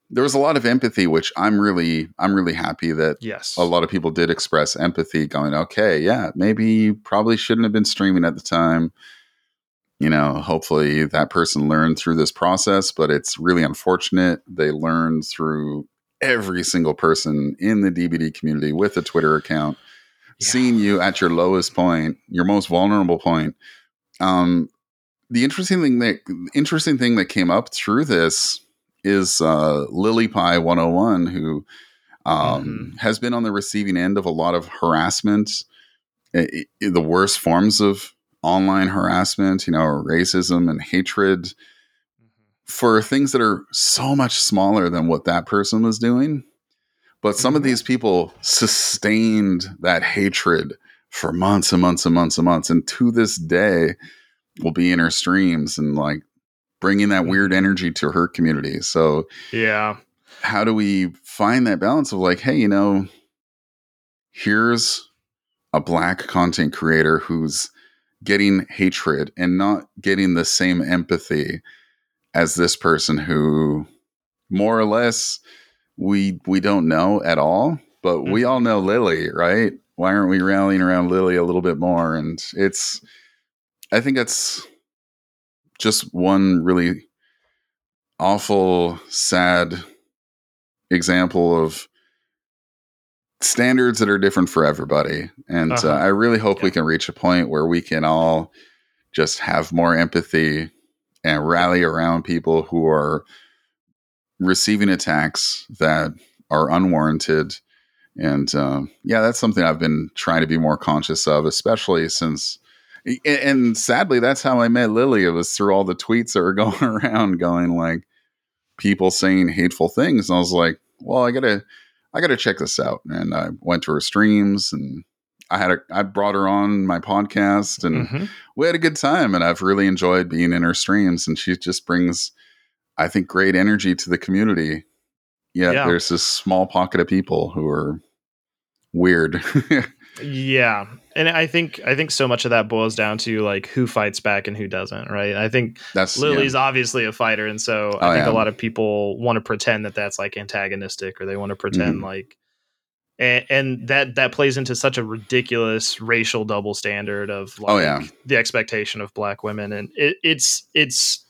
There was a lot of empathy, which I'm really I'm really happy that yes a lot of people did express empathy, going, okay, yeah, maybe you probably shouldn't have been streaming at the time. You know, hopefully that person learned through this process, but it's really unfortunate. They learned through every single person in the DBD community with a Twitter account seeing you at your lowest point, your most vulnerable point. Um, the interesting thing that interesting thing that came up through this is uh, Lily Pie 101, who um, Mm-hmm. has been on the receiving end of a lot of harassment, i- i- the worst forms of online harassment, you know, racism and hatred for things that are so much smaller than what that person was doing. But some of Mhm. these people sustained that hatred for months and months and months and months. And to this day, will be in her streams and like bringing that weird energy to her community. So, Yeah. how do we find that balance of like, hey, you know, here's a black content creator who's getting hatred and not getting the same empathy as this person who more or less we we don't know at all but we Mhm. all know lily right why aren't we rallying around lily a little bit more and it's i think that's just one really awful sad example of standards that are different for everybody and uh Uh-huh. i really hope we can reach a point where we can all just have more empathy and rally around people who are receiving attacks that are unwarranted. And um, yeah that's something i've been trying to be more conscious of especially since and- sadly that's how i met lily. It was through all the tweets that were <laughs> going around going like people saying hateful things. And i was like well i gotta i gotta check this out. And i went to her streams and i had a i brought her on my podcast and Mhm. we had a good time and I've really enjoyed being in her streams and she just brings I think great energy to the community. Yet Yeah. there's this small pocket of people who are weird. <laughs> Yeah. And I think I think so much of that boils down to like who fights back and who doesn't, right? I think That's Lily's obviously a fighter, and so I think yeah. a lot of people want to pretend that that's like antagonistic, or they want to pretend Mhm. like, and, and that that plays into such a ridiculous racial double standard of like Oh, yeah. the expectation of black women, and it, it's it's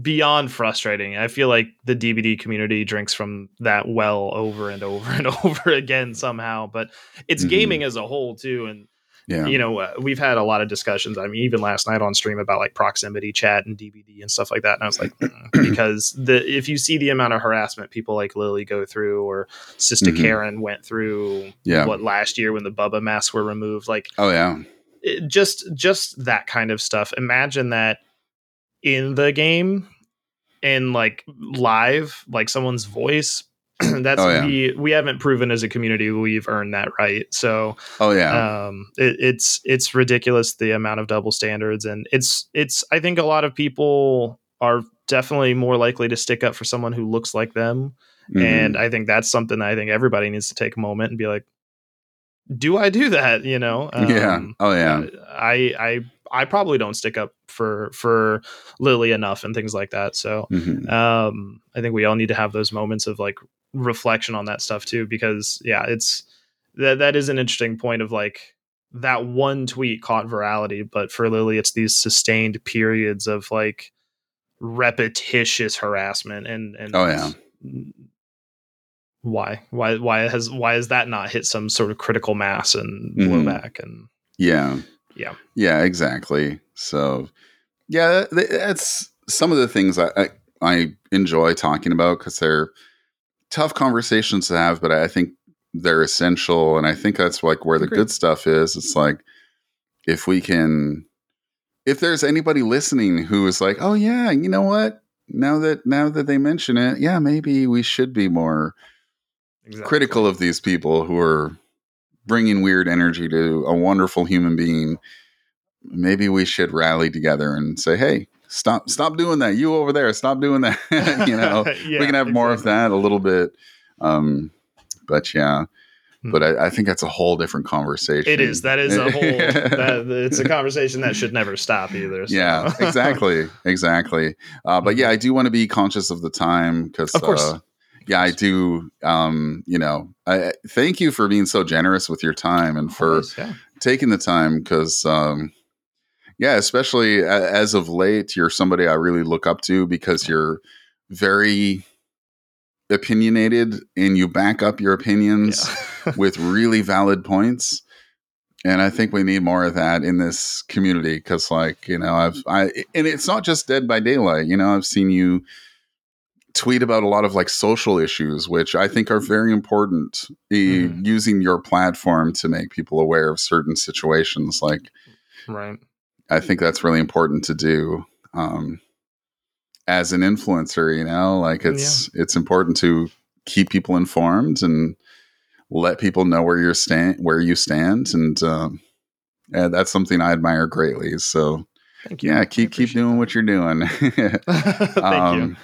beyond frustrating. I feel like the DBD community drinks from that well over and over and <laughs> over again somehow, but it's Mhm. gaming as a whole too, and yeah. you know, uh, we've had a lot of discussions. I mean, even last night on stream about like proximity chat and DBD and stuff like that. And I was like, <clears throat> mm, because the if you see the amount of harassment people like Lily go through, or Sister Mhm. Karen went through, Yeah. what last year when the Bubba masks were removed, like Oh yeah. it, just just that kind of stuff. Imagine that in the game and like live, like someone's voice. <clears throat> That's Oh, yeah. we we haven't proven as a community we've earned that right. So Oh yeah. um it, it's it's ridiculous the amount of double standards and it's it's i think a lot of people are definitely more likely to stick up for someone who looks like them Mhm. and i think that's something i think everybody needs to take a moment and be like do i do that you know <laughs> yeah. Um, Oh yeah. i i i probably don't stick up for for lily enough and things like that so Mhm. um i think we all need to have those moments of like reflection on that stuff too because yeah it's that that is an interesting point of like that one tweet caught virality but for lily it's these sustained periods of like repetitious harassment and and Oh, yeah. why why why has why has that not hit some sort of critical mass and Mhm. blowback and Yeah. Yeah. Yeah, exactly. So, yeah, that's some of the things I, I, I enjoy talking about because they're tough conversations to have, but I think they're essential. And I think that's like where the Agreed. good stuff is. It's like if we can, if there's anybody listening who is like, oh, yeah, you know what? Now that now that they mention it, yeah, maybe we should be more Exactly. critical of these people who are bringing weird energy to a wonderful human being maybe we should rally together and say hey stop stop doing that you over there stop doing that <laughs> you <laughs> know Yeah, we can have more of that a little bit um but yeah Hmm. but I, I think that's a whole different conversation It is. That is a whole. <laughs> that, it's a conversation that should never stop either. so. yeah exactly exactly uh, but yeah i do want to be conscious of the time because Of course. uh, yeah i do um you know I, thank you for being so generous with your time and for yeah. taking the time because um yeah especially as of late you're somebody i really look up to because you're very opinionated and you back up your opinions Yeah. <laughs> with really valid points. And I think we need more of that in this community because, like, you know, I've, I, and it's not just Dead by Daylight. You know, I've seen you tweet about a lot of like social issues, which I think are very important. e- Mhm. Using your platform to make people aware of certain situations. Like, right. I think that's really important to do. Um, as an influencer, you know, like it's it's important to keep people informed and let people know where you're stand where you stand, and um, yeah, that's something I admire greatly. So Thank you. yeah, keep keep doing what you're doing. <laughs> <laughs> Thank Um, you.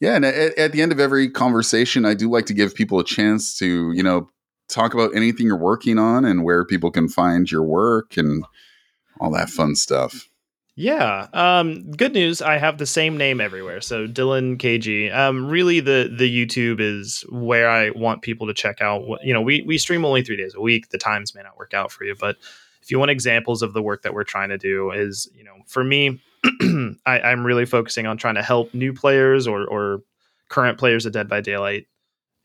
Yeah, and at, at the end of every conversation, I do like to give people a chance to, you know, talk about anything you're working on and where people can find your work and all that fun stuff. Yeah. Um, good news. I have the same name everywhere. So Dylan KG. Um, really, the the YouTube is where I want people to check out. What you know, we we stream only three days a week. The times may not work out for you, but if you want examples of the work that we're trying to do, is you know, for me, <clears throat> I, I'm really focusing on trying to help new players or or current players of Dead by Daylight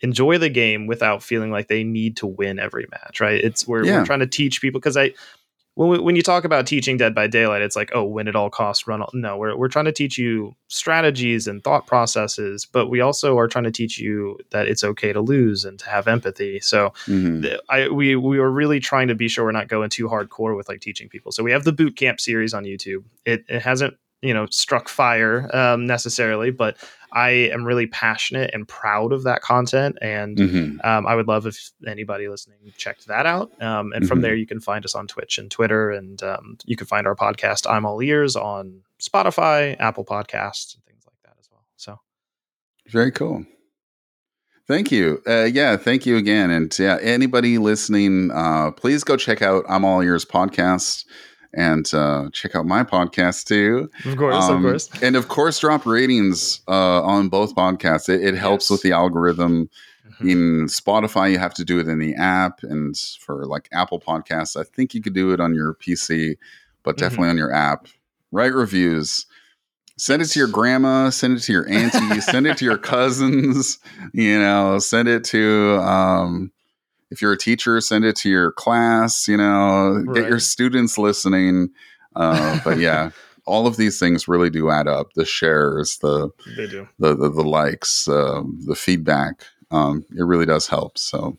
enjoy the game without feeling like they need to win every match. Right? It's we're, Yeah. we're trying to teach people because I when, we, when you talk about teaching Dead by Daylight, it's like, oh, win at all costs, run all. No, we're, we're trying to teach you strategies and thought processes, but we also are trying to teach you that it's okay to lose and to have empathy. So Mhm. th- I, we, we were really trying to be sure we're not going too hardcore with like teaching people. So we have the boot camp series on YouTube. It, it hasn't, you know, struck fire um, necessarily, but I am really passionate and proud of that content. And Mhm. um, I would love if anybody listening checked that out. Um, and from Mhm. there, you can find us on Twitch and Twitter, and um, you can find our podcast "I'm All Ears" on Spotify, Apple Podcasts, and things like that as well. So Very cool. Thank you. Uh, yeah, thank you again. And yeah, anybody listening, uh, please go check out I'm All Ears podcast and uh, check out my podcast too. of course, Um, of course. And of course, drop ratings uh, on both podcasts. It, it helps Yes. with the algorithm. Mhm. In Spotify, you have to do it in the app. And for like Apple Podcasts, I think you could do it on your PC, but Mhm. definitely on your app. Write reviews. Send it to your grandma, send it to your auntie, send it to your <laughs> cousins, you know, send it to um if you're a teacher, send it to your class, you know, get your students listening. Uh, but yeah, <laughs> all of these things really do add up. The shares, the they do. the the, the likes, um, the feedback. Um, it really does help. So,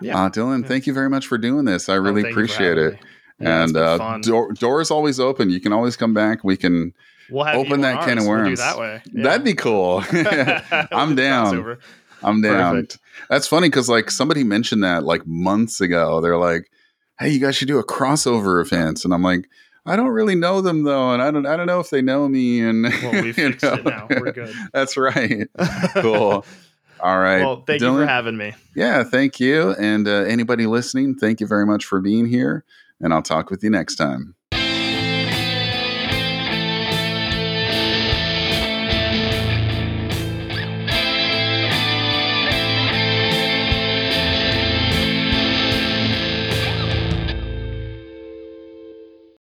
Yeah. uh, Dylan, Yeah. thank you very much for doing this. I Oh, really for appreciate it. Yeah, and uh, fun. door, doors always open. You can always come back. We can. we'll open that can of ours. We'll do worms. that way. Yeah. That'd be cool. <laughs> <laughs> I'm down. I'm down. Perfect. That's funny because like somebody mentioned that like months ago. They're like, "Hey, you guys should do a crossover event," and I'm like, "I don't really know them though, and I don't I don't know if they know me." And Well, we <laughs> fixed it know. now. We're good. <laughs> That's right. <laughs> Cool. All right. Well, thank you for having me. Yeah, thank you. And uh, anybody listening, thank you very much for being here. And I'll talk with you next time.